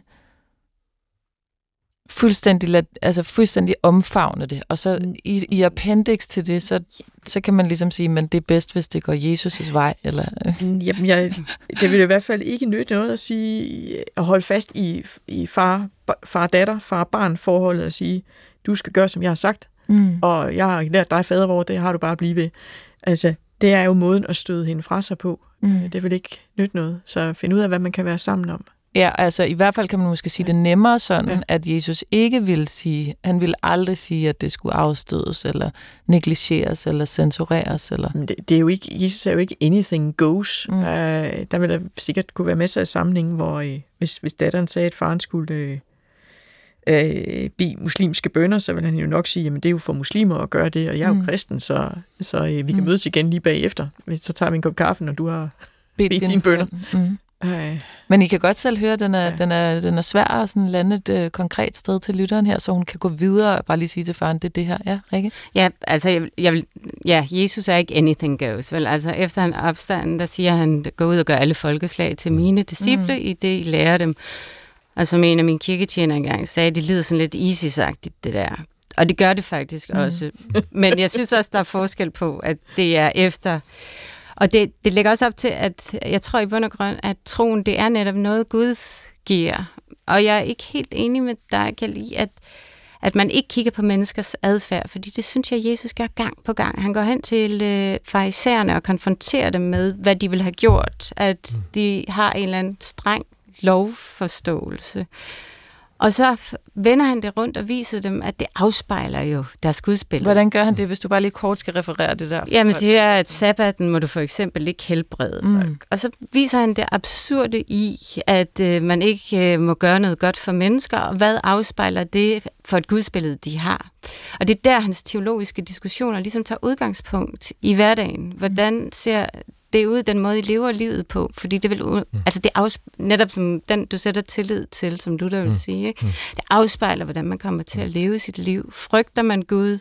fuldstændig, altså fuldstændig omfavne det. Og så mm. i, i appendix til det, så, så kan man ligesom sige, men det er bedst, hvis det går Jesus' vej. Eller? Mm, jamen, jeg, det vil i hvert fald ikke nytte noget at sige, at holde fast i, i far, far-datter, far-barn forholdet og sige, du skal gøre, som jeg har sagt, mm. og jeg har lært dig fadervor, det har du bare blive ved. Altså, det er jo måden at støde hende fra sig på. Mm. Det vil ikke nytte noget. Så find ud af, hvad man kan være sammen om. Ja, altså i hvert fald kan man måske sige det nemmere sådan, ja. at Jesus ikke vil sige, han vil aldrig sige, at det skulle afstødes, eller negligeres, eller censureres. Eller... Det, det er jo ikke, Jesus er jo ikke anything goes. Mm. Uh, der vil der sikkert kunne være masser af sammenhæng, hvor uh, hvis, hvis datteren sagde, at faren skulle uh, uh, bede muslimske bønder, så vil han jo nok sige, at det er jo for muslimer at gøre det, og jeg er jo mm. kristen, så, så uh, vi kan mm. mødes igen lige bagefter. Så tager vi en kop kaffe, når du har bedt dine bønder. Mm. Øh. Men I kan godt selv høre, at den er, ja. den er, den er svær at sådan lande et øh, konkret sted til lytteren her, så hun kan gå videre og bare lige sige til faren, det er det her. Ja, Rikke? Ja, altså, jeg, jeg vil, ja, Jesus er ikke anything goes. Vel? Altså, efter han opstanden, der siger han, gå ud og gør alle folkeslag til mine disciple, mm. i det I lærer dem. Og som en af mine kirketjener engang sagde, det lyder sådan lidt easy-sagtigt, det der. Og det gør det faktisk mm. også. Men jeg synes også, der er forskel på, at det er efter og det, det lægger også op til, at jeg tror i bund og grund, at troen, det er netop noget, Gud giver. Og jeg er ikke helt enig med dig, Kjell, i, at, at man ikke kigger på menneskers adfærd, fordi det synes jeg, Jesus gør gang på gang. Han går hen til øh, farisæerne og konfronterer dem med, hvad de vil have gjort, at mm. de har en eller anden streng lovforståelse. Og så vender han det rundt og viser dem, at det afspejler jo deres gudsbillede. Hvordan gør han det, hvis du bare lige kort skal referere det der? Jamen det er, at sabbaten må du for eksempel ikke helbrede mm. folk. Og så viser han det absurde i, at øh, man ikke øh, må gøre noget godt for mennesker, og hvad afspejler det for et gudsbillede, de har. Og det er der, hans teologiske diskussioner ligesom tager udgangspunkt i hverdagen. Hvordan ser det er ud den måde, I lever livet på. Fordi det vil, mm. altså det afs, netop som den, du sætter tillid til, som du der vil mm. sige, ikke? Mm. det afspejler, hvordan man kommer til at mm. leve sit liv. Frygter man Gud,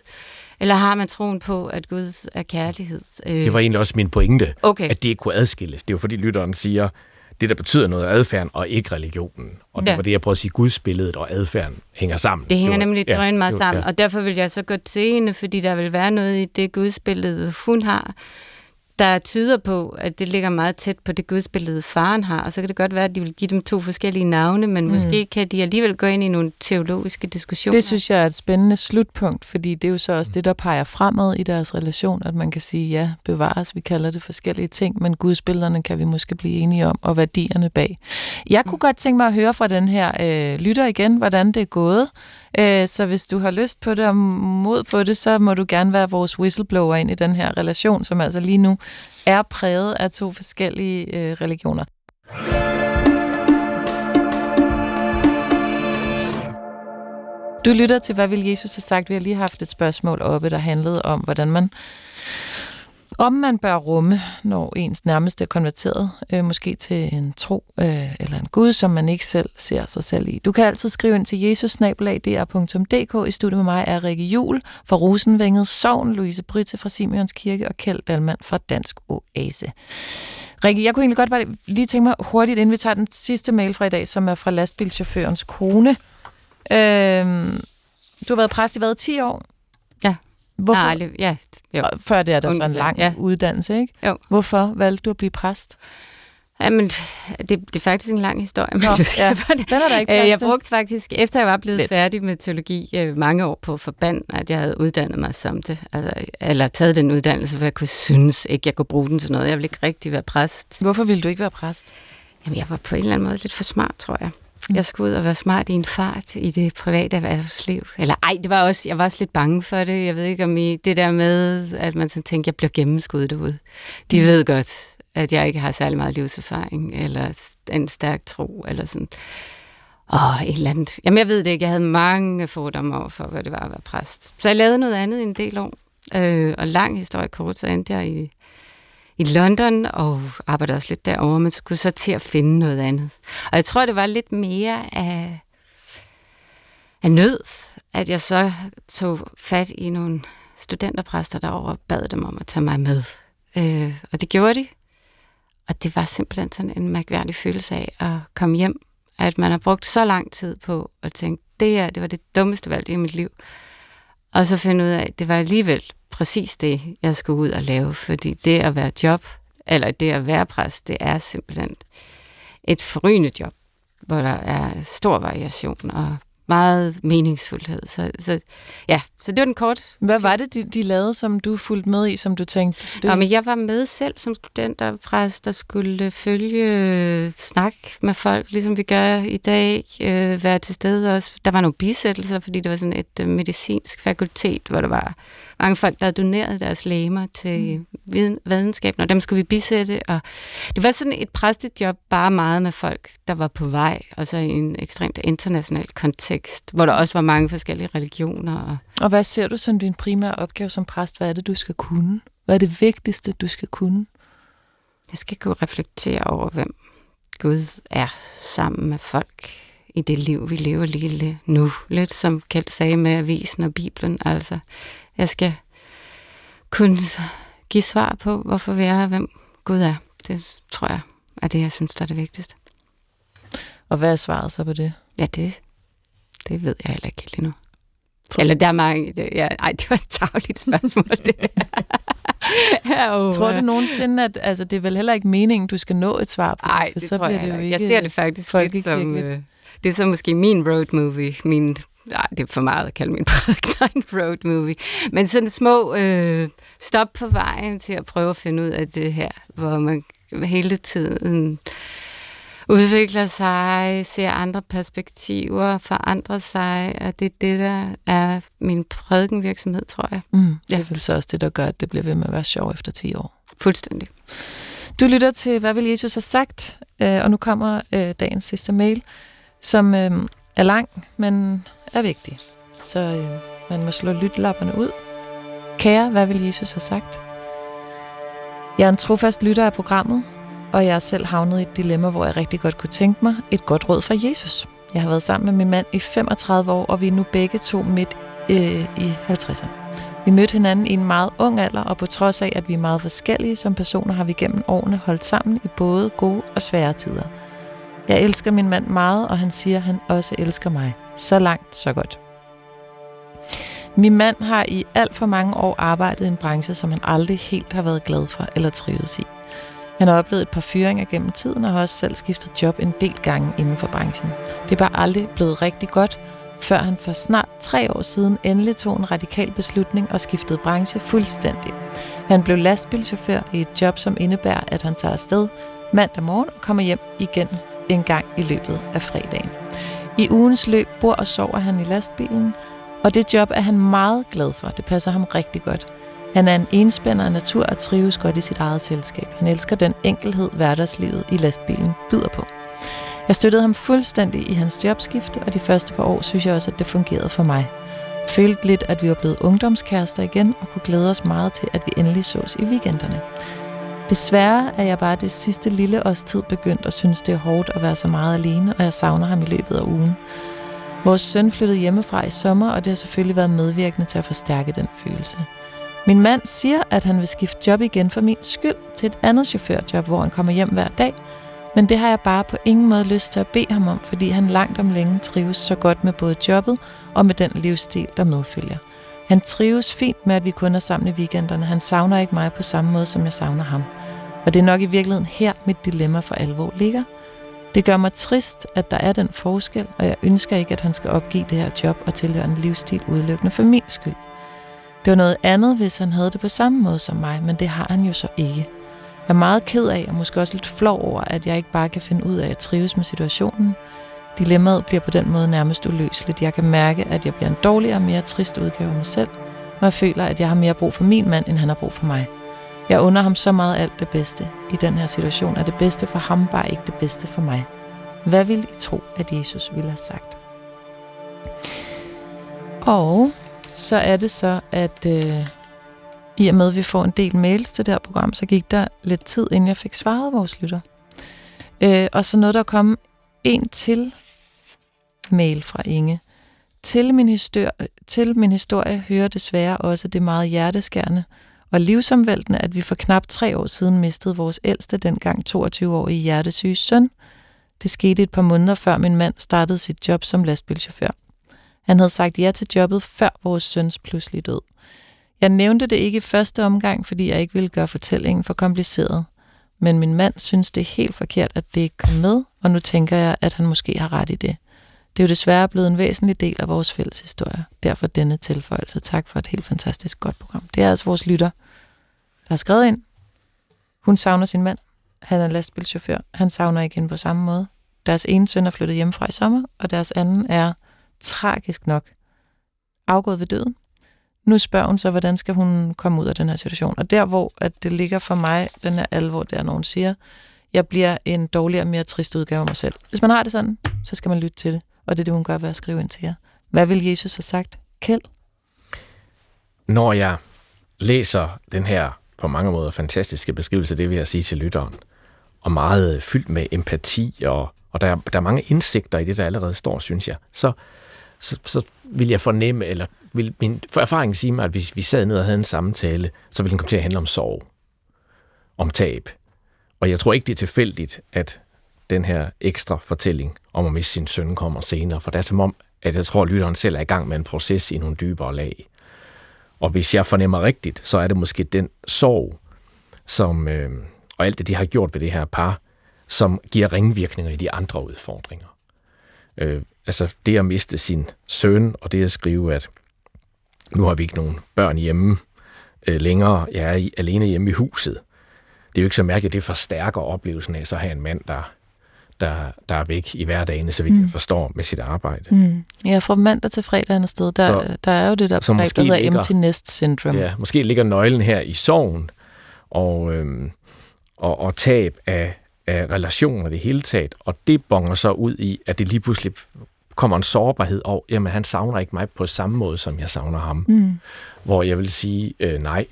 eller har man troen på, at Gud er kærlighed? Øh, det var egentlig også min pointe, okay. at det ikke kunne adskilles. Det er jo fordi lytteren siger, det der betyder noget af adfærden, og ikke religionen. Og det ja. var det, jeg prøvede at sige, gudsbilledet og adfærden hænger sammen. Det hænger det var, nemlig ja, meget sammen, ja. og derfor vil jeg så gå til hende, fordi der vil være noget i det gudsbillede, hun har, der tyder på, at det ligger meget tæt på det gudsbillede, faren har, og så kan det godt være, at de vil give dem to forskellige navne, men mm. måske kan de alligevel gå ind i nogle teologiske diskussioner. Det synes jeg er et spændende slutpunkt, fordi det er jo så også det, der peger fremad i deres relation, at man kan sige, ja, bevares, vi kalder det forskellige ting, men gudsbillederne kan vi måske blive enige om, og værdierne bag. Jeg kunne mm. godt tænke mig at høre fra den her øh, lytter igen, hvordan det er gået. Øh, så hvis du har lyst på det og mod på det, så må du gerne være vores whistleblower ind i den her relation, som altså lige nu er præget af to forskellige øh, religioner. Du lytter til, hvad vil Jesus have sagt? Vi har lige haft et spørgsmål oppe, der handlede om, hvordan man om man bør rumme, når ens nærmeste er konverteret, øh, måske til en tro øh, eller en Gud, som man ikke selv ser sig selv i. Du kan altid skrive ind til jesusnabelag.dr.dk. I studiet med mig er Rikke Jul fra Rosenvænget, Sovn, Louise Britte fra Simeons Kirke og Kjeld Dalman fra Dansk Oase. Rikke, jeg kunne egentlig godt bare lige tænke mig hurtigt, inden vi tager den sidste mail fra i dag, som er fra lastbilchaufførens kone. Øh, du har været præst i hvad, 10 år? Ja. Hvorfor? Nej, aldrig- ja, jo. Før det er der så en Ungefær, lang ja. uddannelse, ikke? Jo. Hvorfor valgte du at blive præst? Jamen, det, det er faktisk en lang historie, men Nå, du skal ja. for det. Den er der ikke Øh, plads Jeg til. brugte faktisk, efter jeg var blevet Lidt. færdig med teologi øh, mange år på forband, at jeg havde uddannet mig som det, altså, eller taget den uddannelse, hvor jeg kunne synes ikke, jeg kunne bruge den til noget. Jeg ville ikke rigtig være præst. Hvorfor ville du ikke være præst? Jamen, jeg var på en eller anden måde lidt for smart, tror jeg. Mm. Jeg skulle ud og være smart i en fart i det private erhvervsliv. Eller ej, det var også, jeg var også lidt bange for det. Jeg ved ikke om I, det der med, at man sådan tænker, jeg bliver gennemskuddet derude. De ved godt, at jeg ikke har særlig meget livserfaring, eller en stærk tro, eller sådan. Åh, et eller andet. Jamen, jeg ved det ikke. Jeg havde mange fordomme over for, hvad det var at være præst. Så jeg lavede noget andet i en del år. Øh, og lang historie kort, så endte jeg i, i London og arbejdede også lidt derovre, men skulle så til at finde noget andet. Og jeg tror, det var lidt mere af, af nød, at jeg så tog fat i nogle studenterpræster derovre og bad dem om at tage mig med. Øh, og det gjorde de. Og det var simpelthen sådan en mærkværdig følelse af at komme hjem. At man har brugt så lang tid på at tænke, det her, det var det dummeste valg i mit liv. Og så finde ud af, at det var alligevel præcis det, jeg skulle ud og lave. Fordi det at være job, eller det at være præst, det er simpelthen et forrygende job, hvor der er stor variation og meget meningsfuldhed. Så, så ja, så det var den kort. Hvad var det, de, de lavede, som du fulgte med i, som du tænkte? Det. Og, men jeg var med selv som student og præst, der skulle følge, øh, snak med folk, ligesom vi gør i dag, øh, være til stede også. Der var nogle bisættelser, fordi det var sådan et øh, medicinsk fakultet, hvor der var mange folk, der havde doneret deres læmer til viden, videnskaben, og dem skulle vi bisætte. Og det var sådan et præstejob, bare meget med folk, der var på vej, og så i en ekstremt international kontekst, hvor der også var mange forskellige religioner. Og og hvad ser du som din primære opgave som præst? Hvad er det, du skal kunne? Hvad er det vigtigste, du skal kunne? Jeg skal kunne reflektere over, hvem Gud er sammen med folk i det liv, vi lever lige nu. Lidt som Kjeld sagde med avisen og Bibelen. Altså, jeg skal kunne give svar på, hvorfor vi er her, hvem Gud er. Det tror jeg er det, jeg synes, der er det vigtigste. Og hvad er svaret så på det? Ja, det, det ved jeg heller ikke helt endnu. Eller der er mange... Det, ja, ej, det var et tavligt spørgsmål, det ja, oh, Tror du nogensinde, at altså, det er vel heller ikke meningen, du skal nå et svar på? Nej, det så tror bliver jeg, det jo ikke. Jeg ser det faktisk lidt som... Øh, det er så måske min road movie. Min, nej, det er for meget at kalde min prædikener en road movie. Men sådan små øh, stop på vejen til at prøve at finde ud af det her, hvor man hele tiden udvikler sig, ser andre perspektiver, forandrer sig, og det er det, der er min prædikenvirksomhed, tror jeg. Mm, det Ja. er vel så også det, der gør, at det bliver ved med at være sjov efter 10 år. Fuldstændig. Du lytter til, hvad vil Jesus have sagt? Øh, og nu kommer øh, dagens sidste mail, som øh, er lang, men er vigtig. Så øh, man må slå lytlapperne ud. Kære, hvad vil Jesus have sagt? Jeg er en trofast lytter af programmet, og jeg er selv havnet i et dilemma, hvor jeg rigtig godt kunne tænke mig et godt råd fra Jesus. Jeg har været sammen med min mand i 35 år, og vi er nu begge to midt øh, i 50'erne. Vi mødte hinanden i en meget ung alder, og på trods af, at vi er meget forskellige som personer, har vi gennem årene holdt sammen i både gode og svære tider. Jeg elsker min mand meget, og han siger, at han også elsker mig. Så langt, så godt. Min mand har i alt for mange år arbejdet i en branche, som han aldrig helt har været glad for eller trives i. Han har oplevet et par fyringer gennem tiden og har også selv skiftet job en del gange inden for branchen. Det er bare aldrig blevet rigtig godt, før han for snart tre år siden endelig tog en radikal beslutning og skiftede branche fuldstændig. Han blev lastbilchauffør i et job, som indebærer, at han tager afsted mandag morgen og kommer hjem igen en gang i løbet af fredagen. I ugens løb bor og sover han i lastbilen, og det job er han meget glad for. Det passer ham rigtig godt. Han er en enspænder af natur og trives godt i sit eget selskab. Han elsker den enkelhed, hverdagslivet i lastbilen byder på. Jeg støttede ham fuldstændig i hans jobskifte, og de første par år synes jeg også, at det fungerede for mig. Jeg følte lidt, at vi var blevet ungdomskærester igen, og kunne glæde os meget til, at vi endelig sås i weekenderne. Desværre er jeg bare det sidste lille års tid begyndt at synes, det er hårdt at være så meget alene, og jeg savner ham i løbet af ugen. Vores søn flyttede hjemmefra i sommer, og det har selvfølgelig været medvirkende til at forstærke den følelse. Min mand siger, at han vil skifte job igen for min skyld til et andet chaufførjob, hvor han kommer hjem hver dag, men det har jeg bare på ingen måde lyst til at bede ham om, fordi han langt om længe trives så godt med både jobbet og med den livsstil, der medfølger. Han trives fint med, at vi kun er sammen i weekenderne. Han savner ikke mig på samme måde, som jeg savner ham. Og det er nok i virkeligheden her, mit dilemma for alvor ligger. Det gør mig trist, at der er den forskel, og jeg ønsker ikke, at han skal opgive det her job og tilhøre en livsstil udelukkende for min skyld. Det var noget andet, hvis han havde det på samme måde som mig, men det har han jo så ikke. Jeg er meget ked af, og måske også lidt flov over, at jeg ikke bare kan finde ud af at trives med situationen. Dilemmaet bliver på den måde nærmest uløseligt. Jeg kan mærke, at jeg bliver en dårligere og mere trist udgave af mig selv, når jeg føler, at jeg har mere brug for min mand, end han har brug for mig. Jeg under ham så meget alt det bedste. I den her situation er det bedste for ham bare ikke det bedste for mig. Hvad vil I tro, at Jesus ville have sagt? Og så er det så, at øh, i og med, at vi får en del mails til det her program, så gik der lidt tid, inden jeg fik svaret vores lytter. Øh, og så noget, der kom en til mail fra Inge. Til min, historie, til min historie hører desværre også det meget hjerteskærende og livsomvæltende, at vi for knap tre år siden mistede vores ældste, dengang 22-årige hjertesyge søn. Det skete et par måneder før min mand startede sit job som lastbilchauffør. Han havde sagt ja til jobbet før vores søns pludselig død. Jeg nævnte det ikke i første omgang, fordi jeg ikke ville gøre fortællingen for kompliceret. Men min mand synes, det er helt forkert, at det ikke kom med, og nu tænker jeg, at han måske har ret i det. Det er jo desværre blevet en væsentlig del af vores fælles historie. Derfor denne tilføjelse. Tak for et helt fantastisk godt program. Det er altså vores lytter, der har skrevet ind. Hun savner sin mand. Han er lastbilchauffør. Han savner igen på samme måde. Deres ene søn er flyttet hjemmefra i sommer, og deres anden er tragisk nok afgået ved døden. Nu spørger hun så, hvordan skal hun komme ud af den her situation? Og der, hvor at det ligger for mig, den her alvor, der nogen siger, jeg bliver en dårligere, mere trist udgave af mig selv. Hvis man har det sådan, så skal man lytte til det. Og det er det, hun gør ved at skrive ind til jer. Hvad vil Jesus have sagt? Kjeld? Når jeg læser den her på mange måder fantastiske beskrivelse, det vil jeg sige til lytteren, og meget fyldt med empati, og, og der, der er mange indsigter i det, der allerede står, synes jeg, så, så, så vil jeg fornemme, eller vil min for erfaring sige mig, at hvis vi sad ned og havde en samtale, så ville den komme til at handle om sorg, om tab. Og jeg tror ikke, det er tilfældigt, at den her ekstra fortælling om at miste sin søn kommer senere, for det er som om, at jeg tror, at lytteren selv er i gang med en proces i nogle dybere lag. Og hvis jeg fornemmer rigtigt, så er det måske den sorg, som, øh, og alt det, de har gjort ved det her par, som giver ringvirkninger i de andre udfordringer. Øh, altså det at miste sin søn, og det at skrive, at nu har vi ikke nogen børn hjemme øh, længere, jeg er alene hjemme i huset. Det er jo ikke så mærkeligt, at det forstærker oplevelsen af så at have en mand, der, der, der er væk i hverdagen, så vidt mm. jeg forstår, med sit arbejde. Mm. Ja, fra mandag til fredag andet sted, der, så, der er jo det der begreb, der hedder empty nest syndrome. Ja, måske ligger nøglen her i sorgen, og, øhm, og, og tab af, af relationer det hele taget, og det bonger så ud i, at det lige pludselig kommer en sårbarhed over, jamen han savner ikke mig på samme måde, som jeg savner ham. Mm. Hvor jeg vil sige, øh, nej,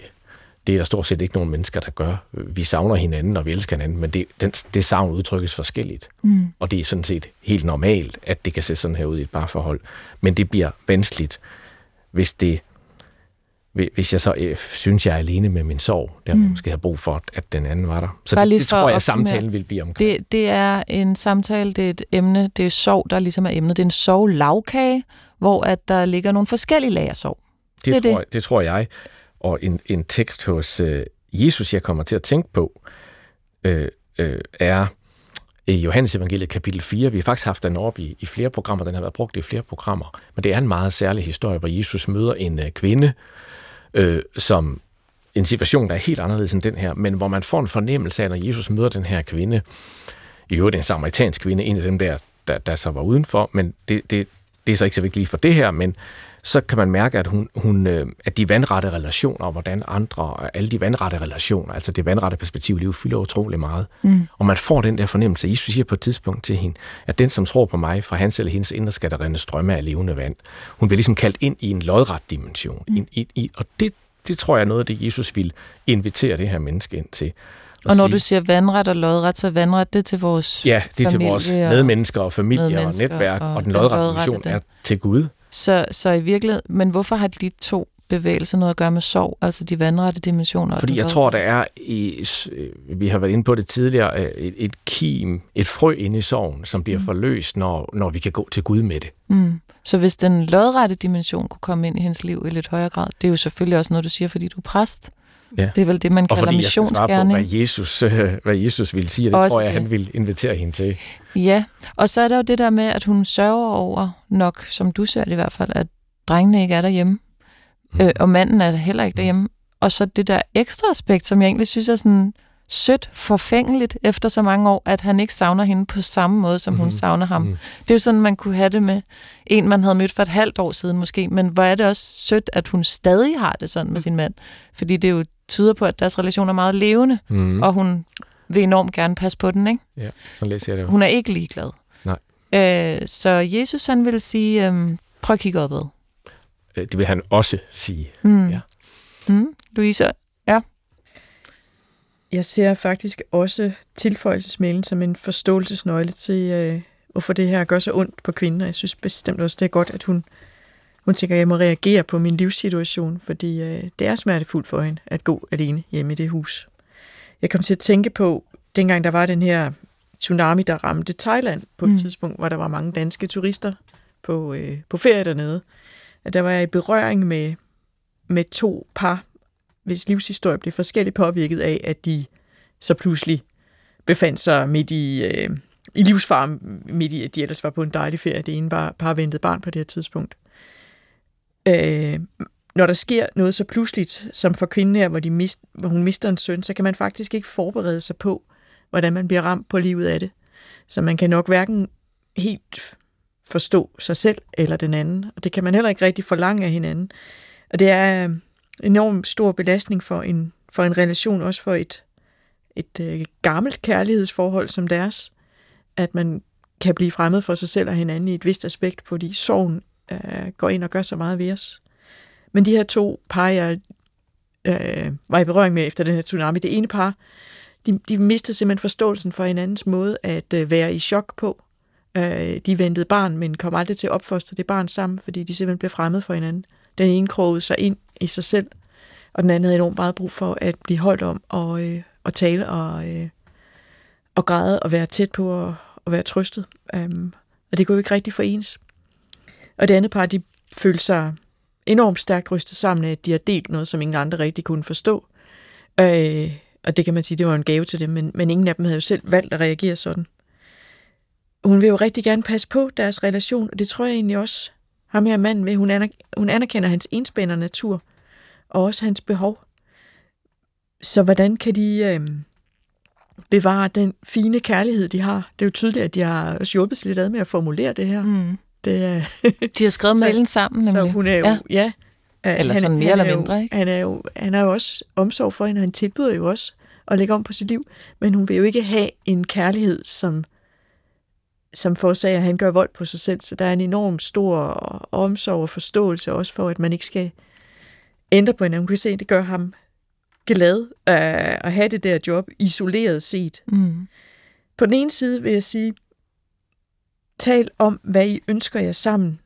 det er der stort set ikke nogen mennesker, der gør. Vi savner hinanden, og vi elsker hinanden, men det, den, det savn udtrykkes forskelligt. Mm. Og det er sådan set helt normalt, at det kan se sådan her ud i et parforhold. Men det bliver vanskeligt, hvis det hvis jeg så øh, synes, jeg er alene med min sorg, der mm. måske have brug for, at den anden var der. Så det, det tror jeg, at samtalen vil blive omkring. Det, det er en samtale, det er et emne, det er sorg, der ligesom er emnet. Det er en sorg-lavkage, hvor at der ligger nogle forskellige lag af sorg. Det, det, tror, det. det tror jeg. Og en, en tekst hos øh, Jesus, jeg kommer til at tænke på, øh, øh, er i Johannes evangeliet kapitel 4. Vi har faktisk haft den op i, i flere programmer, den har været brugt i flere programmer, men det er en meget særlig historie, hvor Jesus møder en øh, kvinde, øh, som en situation, der er helt anderledes end den her, men hvor man får en fornemmelse af, når Jesus møder den her kvinde, i øvrigt en samaritansk kvinde, en af dem der, der, der så var udenfor, men det, det, det er så ikke så vigtigt lige for det her, men så kan man mærke, at, hun, hun, øh, at de vandrette relationer, og hvordan andre, alle de vandrette relationer, altså det vandrette perspektiv i livet, fylder utrolig meget. Mm. Og man får den der fornemmelse. Jesus siger på et tidspunkt til hende, at den, som tror på mig, fra hans eller hendes indre skal der rende strømme af levende vand. Hun bliver ligesom kaldt ind i en lodret dimension. Mm. Ind, i, i, og det, det tror jeg er noget af det, Jesus vil invitere det her menneske ind til. Og når sige, du siger vandret og lodret, så vandret det til vores Ja, det er til vores medmennesker og familie og netværk, og, og den lodrette dimension er til Gud. Så, så i virkeligheden, men hvorfor har de to bevægelser noget at gøre med sorg, altså de vandrette dimensioner? Fordi jeg tror, der er, i, vi har været inde på det tidligere, øh, et, et kim, et frø inde i sorgen, som bliver mm. forløst, når, når vi kan gå til Gud med det. Mm. Så hvis den lodrette dimension kunne komme ind i hendes liv i lidt højere grad, det er jo selvfølgelig også noget, du siger, fordi du er præst. Ja. Det er vel det, man kalder missionsgærning. Og hvad Jesus, øh, hvad Jesus ville sige, det Også tror jeg, det. han vil invitere hende til. Ja, og så er der jo det der med, at hun sørger over nok, som du ser det i hvert fald, at drengene ikke er derhjemme, mm. øh, og manden er heller ikke derhjemme. Og så det der ekstra aspekt, som jeg egentlig synes er sådan sødt, forfængeligt efter så mange år, at han ikke savner hende på samme måde, som mm-hmm. hun mhm. savner ham. Mm. Det er jo sådan, man kunne have det med en, man havde mødt for et halvt år siden måske, men hvor er det også sødt, at hun stadig har det sådan med mm. sin mand. Fordi det er jo tyder på, at deres relation er meget levende, mm. og hun vil enormt gerne passe på den, ikke? Ja, så læser jeg det. Hun er ikke ligeglad. Nej. Øh, så Jesus, han vil sige, øh, prøv at kigge opad. Øh, det vil han også sige. Mm. Ja. Mm. Louise, ja? Jeg ser faktisk også tilføjelsesmailen som en forståelsesnøgle til, øh, hvorfor det her gør så ondt på kvinden, og jeg synes bestemt også, det er godt, at hun hun tænker, at jeg må reagere på min livssituation, fordi øh, det er smertefuldt for hende at gå alene hjemme i det hus. Jeg kom til at tænke på, dengang der var den her tsunami, der ramte Thailand på et mm. tidspunkt, hvor der var mange danske turister på, øh, på ferie dernede, at der var jeg i berøring med, med to par, hvis livshistorie blev forskelligt påvirket af, at de så pludselig befandt sig midt i, øh, i livsfar, midt i, at de ellers var på en dejlig ferie. Det ene var par ventede barn på det her tidspunkt øh, når der sker noget så pludseligt, som for kvinden her, hvor, de mist, hvor hun mister en søn, så kan man faktisk ikke forberede sig på, hvordan man bliver ramt på livet af det. Så man kan nok hverken helt forstå sig selv eller den anden, og det kan man heller ikke rigtig forlange af hinanden. Og det er en enormt stor belastning for en, for en relation, også for et, et øh, gammelt kærlighedsforhold som deres, at man kan blive fremmed for sig selv og hinanden i et vist aspekt, fordi sorgen øh, går ind og gør så meget ved os. Men de her to par, jeg øh, var i berøring med efter den her tsunami, det ene par, de, de mistede simpelthen forståelsen for hinandens måde at øh, være i chok på. Øh, de ventede barn, men kom aldrig til at opfostre det barn sammen, fordi de simpelthen blev fremmed for hinanden. Den ene krogede sig ind i sig selv, og den anden havde enormt meget brug for at blive holdt om og, øh, og tale og, øh, og græde og være tæt på og, og være trøstet. Um, og det kunne jo ikke rigtig forenes. Og det andet par, de følte sig enormt stærkt rystet sammen af, at de har delt noget, som ingen andre rigtig kunne forstå. Øh, og det kan man sige, det var en gave til dem, men, men ingen af dem havde jo selv valgt at reagere sådan. Hun vil jo rigtig gerne passe på deres relation, og det tror jeg egentlig også ham her manden ved. Hun, anerk- hun anerkender hans enspændende natur, og også hans behov. Så hvordan kan de øh, bevare den fine kærlighed, de har? Det er jo tydeligt, at de har også hjulpet sig lidt ad med at formulere det her. Mm. Det er, De har skrevet mailen sammen, nemlig. Så hun er jo, ja. ja eller han, sådan mere han eller mindre, jo, ikke? Han er, jo, han er jo også omsorg for hende, han tilbyder jo også at lægge om på sit liv, men hun vil jo ikke have en kærlighed, som, som forårsager, at han gør vold på sig selv. Så der er en enorm stor omsorg og forståelse også for, at man ikke skal ændre på hende. Hun kan se, at det gør ham glad at have det der job isoleret set. Mm. På den ene side vil jeg sige, Tal om, hvad I ønsker jer sammen,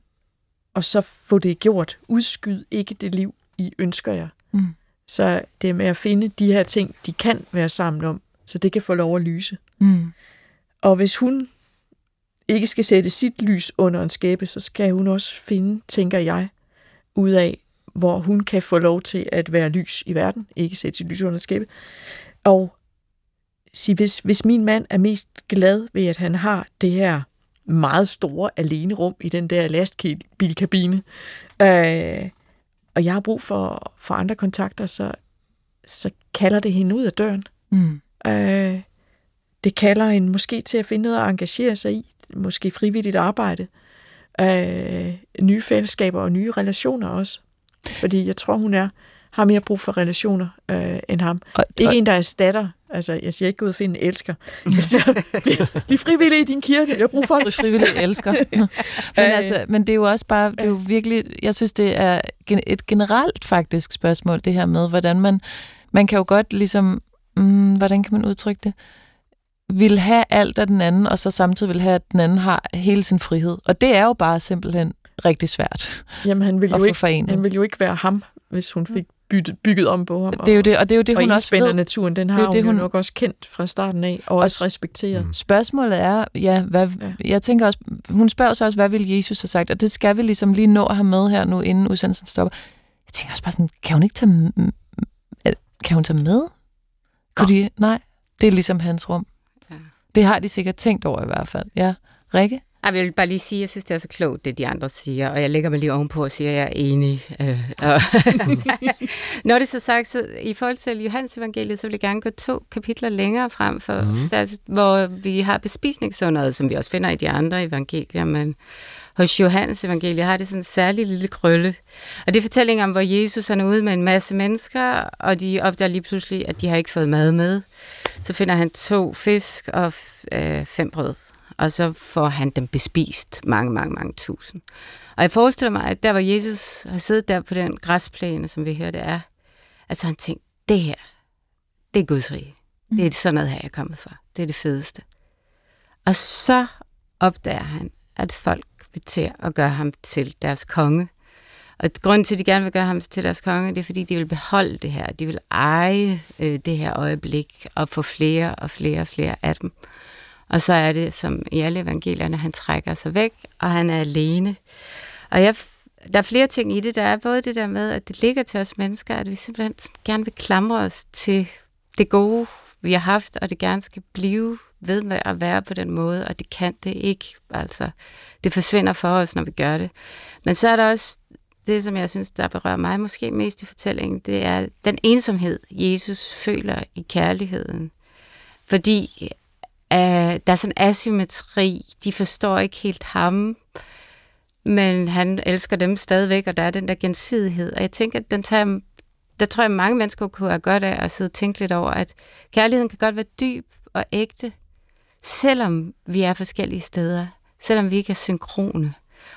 og så få det gjort. Udskyd ikke det liv, I ønsker jer. Mm. Så det er med at finde de her ting, de kan være sammen om, så det kan få lov at lyse. Mm. Og hvis hun ikke skal sætte sit lys under en skæbe, så skal hun også finde, tænker jeg, ud af, hvor hun kan få lov til at være lys i verden, ikke sætte sit lys under en skæbe. Og sige, hvis, hvis min mand er mest glad ved, at han har det her meget store alene rum i den der lastbilkabine. Øh, og jeg har brug for, for andre kontakter, så, så kalder det hende ud af døren. Mm. Øh, det kalder hende måske til at finde noget at engagere sig i, måske frivilligt arbejde. øh, nye fællesskaber og nye relationer også. Fordi jeg tror, hun er har mere brug for relationer øh, end ham. Og, ikke og, en, der erstatter. Altså, jeg siger ikke, gå ud og finde en elsker. Jeg siger, bliv, bliv frivillig i din kirke. Jeg har brug for det. frivillig elsker. men, altså, men det er jo også bare, det er jo virkelig, jeg synes, det er et generelt faktisk spørgsmål, det her med, hvordan man, man kan jo godt ligesom, mm, hvordan kan man udtrykke det? vil have alt af den anden, og så samtidig vil have, at den anden har hele sin frihed. Og det er jo bare simpelthen rigtig svært Jamen, han vil, jo ikke, han vil jo ikke være ham, hvis hun fik bygget, bygget om på ham. Det er jo det, og det er jo det, hun også ved. naturen, den har det, det, hun, hun nok også kendt fra starten af, og, og også respekteret. Mm. Spørgsmålet er, ja, hvad, ja, jeg tænker også, hun spørger så også, hvad vil Jesus have sagt, og det skal vi ligesom lige nå at have med her nu, inden udsendelsen stopper. Jeg tænker også bare sådan, kan hun ikke tage, kan hun tage med? Kunne de, nej, det er ligesom hans rum. Ja. Det har de sikkert tænkt over i hvert fald. Ja, Rikke? Jeg vil bare lige sige, at jeg synes, det er så klogt, det de andre siger, og jeg lægger mig lige ovenpå og siger, at jeg er enig. Øh, og Når det så sagt, så i forhold til Johannes evangeliet, så vil jeg gerne gå to kapitler længere frem, for, mm. der, hvor vi har bespisningsunderet, som vi også finder i de andre evangelier, men hos Johannes evangeliet har det sådan en særlig lille krølle. Og det er fortælling om, hvor Jesus er ude med en masse mennesker, og de opdager lige pludselig, at de har ikke fået mad med. Så finder han to fisk og øh, fem brød og så får han dem bespist mange, mange, mange tusind. Og jeg forestiller mig, at der hvor Jesus har siddet der på den græsplæne, som vi hørte er, at så han tænkt, det her, det er Guds rige. Det er sådan noget her, jeg er kommet for. Det er det fedeste. Og så opdager han, at folk vil til at gøre ham til deres konge. Og grunden til, at de gerne vil gøre ham til deres konge, det er, fordi de vil beholde det her. De vil eje øh, det her øjeblik og få flere og flere og flere af dem. Og så er det, som i alle evangelierne, han trækker sig væk, og han er alene. Og jeg, der er flere ting i det. Der er både det der med, at det ligger til os mennesker, at vi simpelthen gerne vil klamre os til det gode, vi har haft, og det gerne skal blive ved med at være på den måde, og det kan det ikke. Altså, det forsvinder for os, når vi gør det. Men så er der også det, som jeg synes, der berører mig måske mest i fortællingen, det er den ensomhed, Jesus føler i kærligheden. Fordi Uh, der er sådan asymmetri. De forstår ikke helt ham, men han elsker dem stadigvæk, og der er den der gensidighed. Og jeg tænker, at den tager, der tror jeg, mange mennesker kunne have godt af at sidde og tænke lidt over, at kærligheden kan godt være dyb og ægte, selvom vi er forskellige steder, selvom vi ikke er synkrone.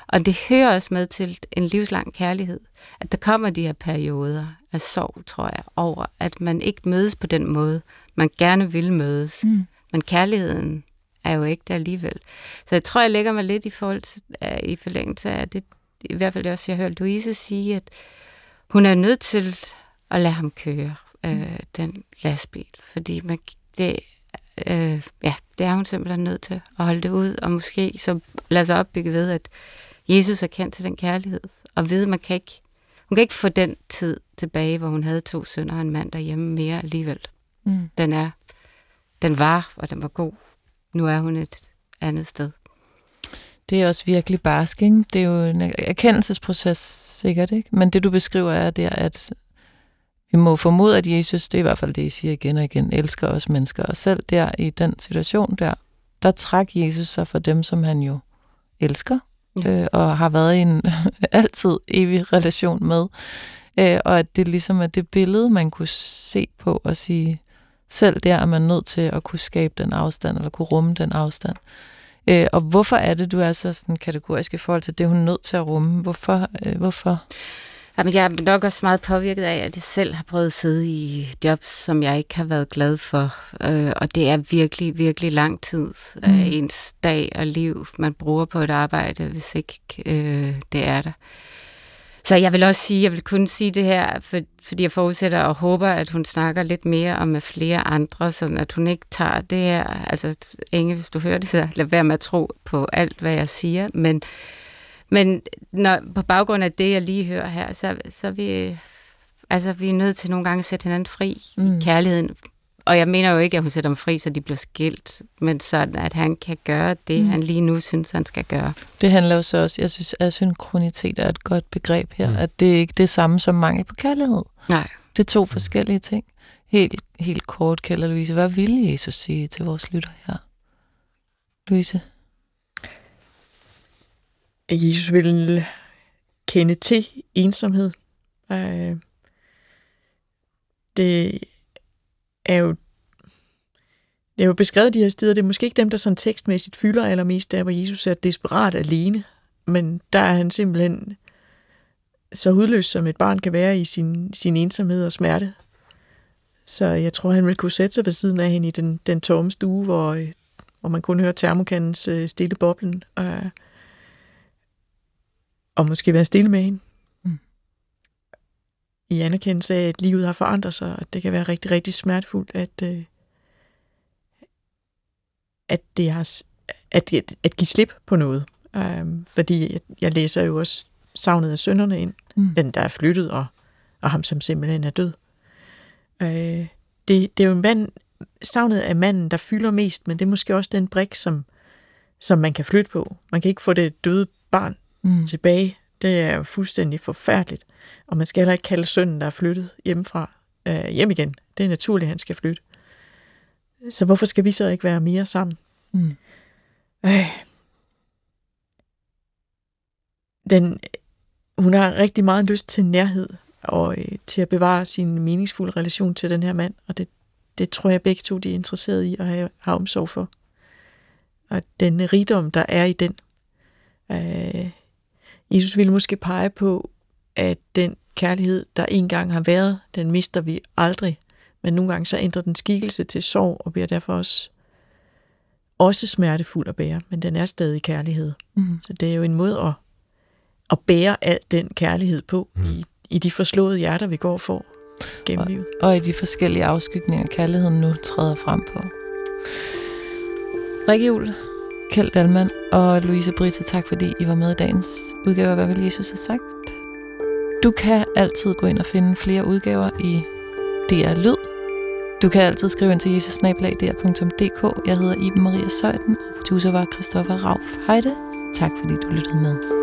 Og det hører også med til en livslang kærlighed, at der kommer de her perioder af sorg, tror jeg, over, at man ikke mødes på den måde, man gerne vil mødes. Mm. Men kærligheden er jo ikke der alligevel. Så jeg tror, jeg lægger mig lidt i forhold til, uh, i forlængelse af det, i hvert fald det også, jeg hørte Louise sige, at hun er nødt til at lade ham køre uh, den lastbil, fordi man, det, uh, ja, det er hun simpelthen nødt til at holde det ud, og måske så lade sig opbygge ved, at Jesus er kendt til den kærlighed, og vide, man kan ikke, hun kan ikke få den tid tilbage, hvor hun havde to sønner og en mand derhjemme mere alligevel. Mm. Den er den var, og den var god. Nu er hun et andet sted. Det er også virkelig barsk, ikke? Det er jo en erkendelsesproces, sikkert, ikke? Men det, du beskriver, er der, at vi må formode, at Jesus, det er i hvert fald det, I siger igen og igen, elsker os mennesker. Og selv der, i den situation der, der træk Jesus sig for dem, som han jo elsker, ja. øh, og har været i en altid evig relation med. Øh, og at det ligesom er det billede, man kunne se på og sige, selv der er man nødt til at kunne skabe den afstand, eller kunne rumme den afstand. Øh, og hvorfor er det, du er så sådan kategorisk i forhold til det, hun er nødt til at rumme? Hvorfor? Øh, hvorfor? Jamen, jeg er nok også meget påvirket af, at jeg selv har prøvet at sidde i jobs, som jeg ikke har været glad for. Øh, og det er virkelig, virkelig lang tid af mm. ens dag og liv, man bruger på et arbejde, hvis ikke øh, det er der. Så jeg vil også sige, jeg vil kun sige det her, for, fordi jeg forudsætter og håber, at hun snakker lidt mere om med flere andre, så at hun ikke tager det her, altså Inge, hvis du hører det, så lad være med at tro på alt, hvad jeg siger, men, men når, på baggrund af det, jeg lige hører her, så, så vi, altså, vi er nødt til nogle gange at sætte hinanden fri mm. i kærligheden, og jeg mener jo ikke, at hun sætter dem fri, så de bliver skilt, men sådan, at han kan gøre det, mm. han lige nu synes, han skal gøre. Det handler jo så også, jeg synes, at synkronitet er et godt begreb her, mm. at det er ikke det samme som mangel på kærlighed. Nej. Det er to forskellige ting. Helt, helt kort, Kælder Louise, hvad ville Jesus sige til vores lytter her? Louise? at Jesus ville kende til ensomhed. Øh, det er jo det er jo beskrevet de her steder, det er måske ikke dem, der sådan tekstmæssigt fylder allermest, der hvor Jesus er desperat alene, men der er han simpelthen så hudløs, som et barn kan være i sin, sin ensomhed og smerte. Så jeg tror, han vil kunne sætte sig ved siden af hende i den, den tomme stue, hvor, øh, hvor man kun hører termokandens øh, stille boblen, og, og måske være stille med hende. I anerkendelse af, at livet har forandret sig, og det kan være rigtig, rigtig smertefuldt, at, øh, at, det har, at, at, at give slip på noget. Um, fordi jeg, jeg læser jo også savnet af sønderne ind, mm. den der er flyttet, og, og ham som simpelthen er død. Uh, det, det er jo en mand, savnet af manden, der fylder mest, men det er måske også den brik, som, som man kan flytte på. Man kan ikke få det døde barn mm. tilbage. Det er jo fuldstændig forfærdeligt. Og man skal heller ikke kalde sønnen, der er flyttet hjemmefra, uh, hjem igen. Det er naturligt, at han skal flytte. Så hvorfor skal vi så ikke være mere sammen? Mm. Øh. Den, hun har rigtig meget lyst til nærhed og øh, til at bevare sin meningsfulde relation til den her mand, og det, det tror jeg begge to de er interesseret i at have, have omsorg for. Og den rigdom, der er i den. Øh, Jesus ville måske pege på, at den kærlighed, der engang har været, den mister vi aldrig. Men nogle gange så ændrer den skikkelse til sorg og bliver derfor også, også smertefuld at bære, men den er stadig kærlighed. Mm. Så det er jo en måde at, at bære al den kærlighed på mm. i, i de forslåede hjerter, vi går for gennem og, livet. Og i de forskellige afskygninger, kærligheden nu træder frem på. Rikke Jul, Kjeld Dalman og Louise Brita, tak fordi I var med i dagens udgave af Hvad vil Jesus have sagt? Du kan altid gå ind og finde flere udgaver i DR Lyd, du kan altid skrive ind til jesusnablag.dk. Jeg hedder Iben Maria Søjden, og producer var Christoffer Rauf Heide. Tak fordi du lyttede med.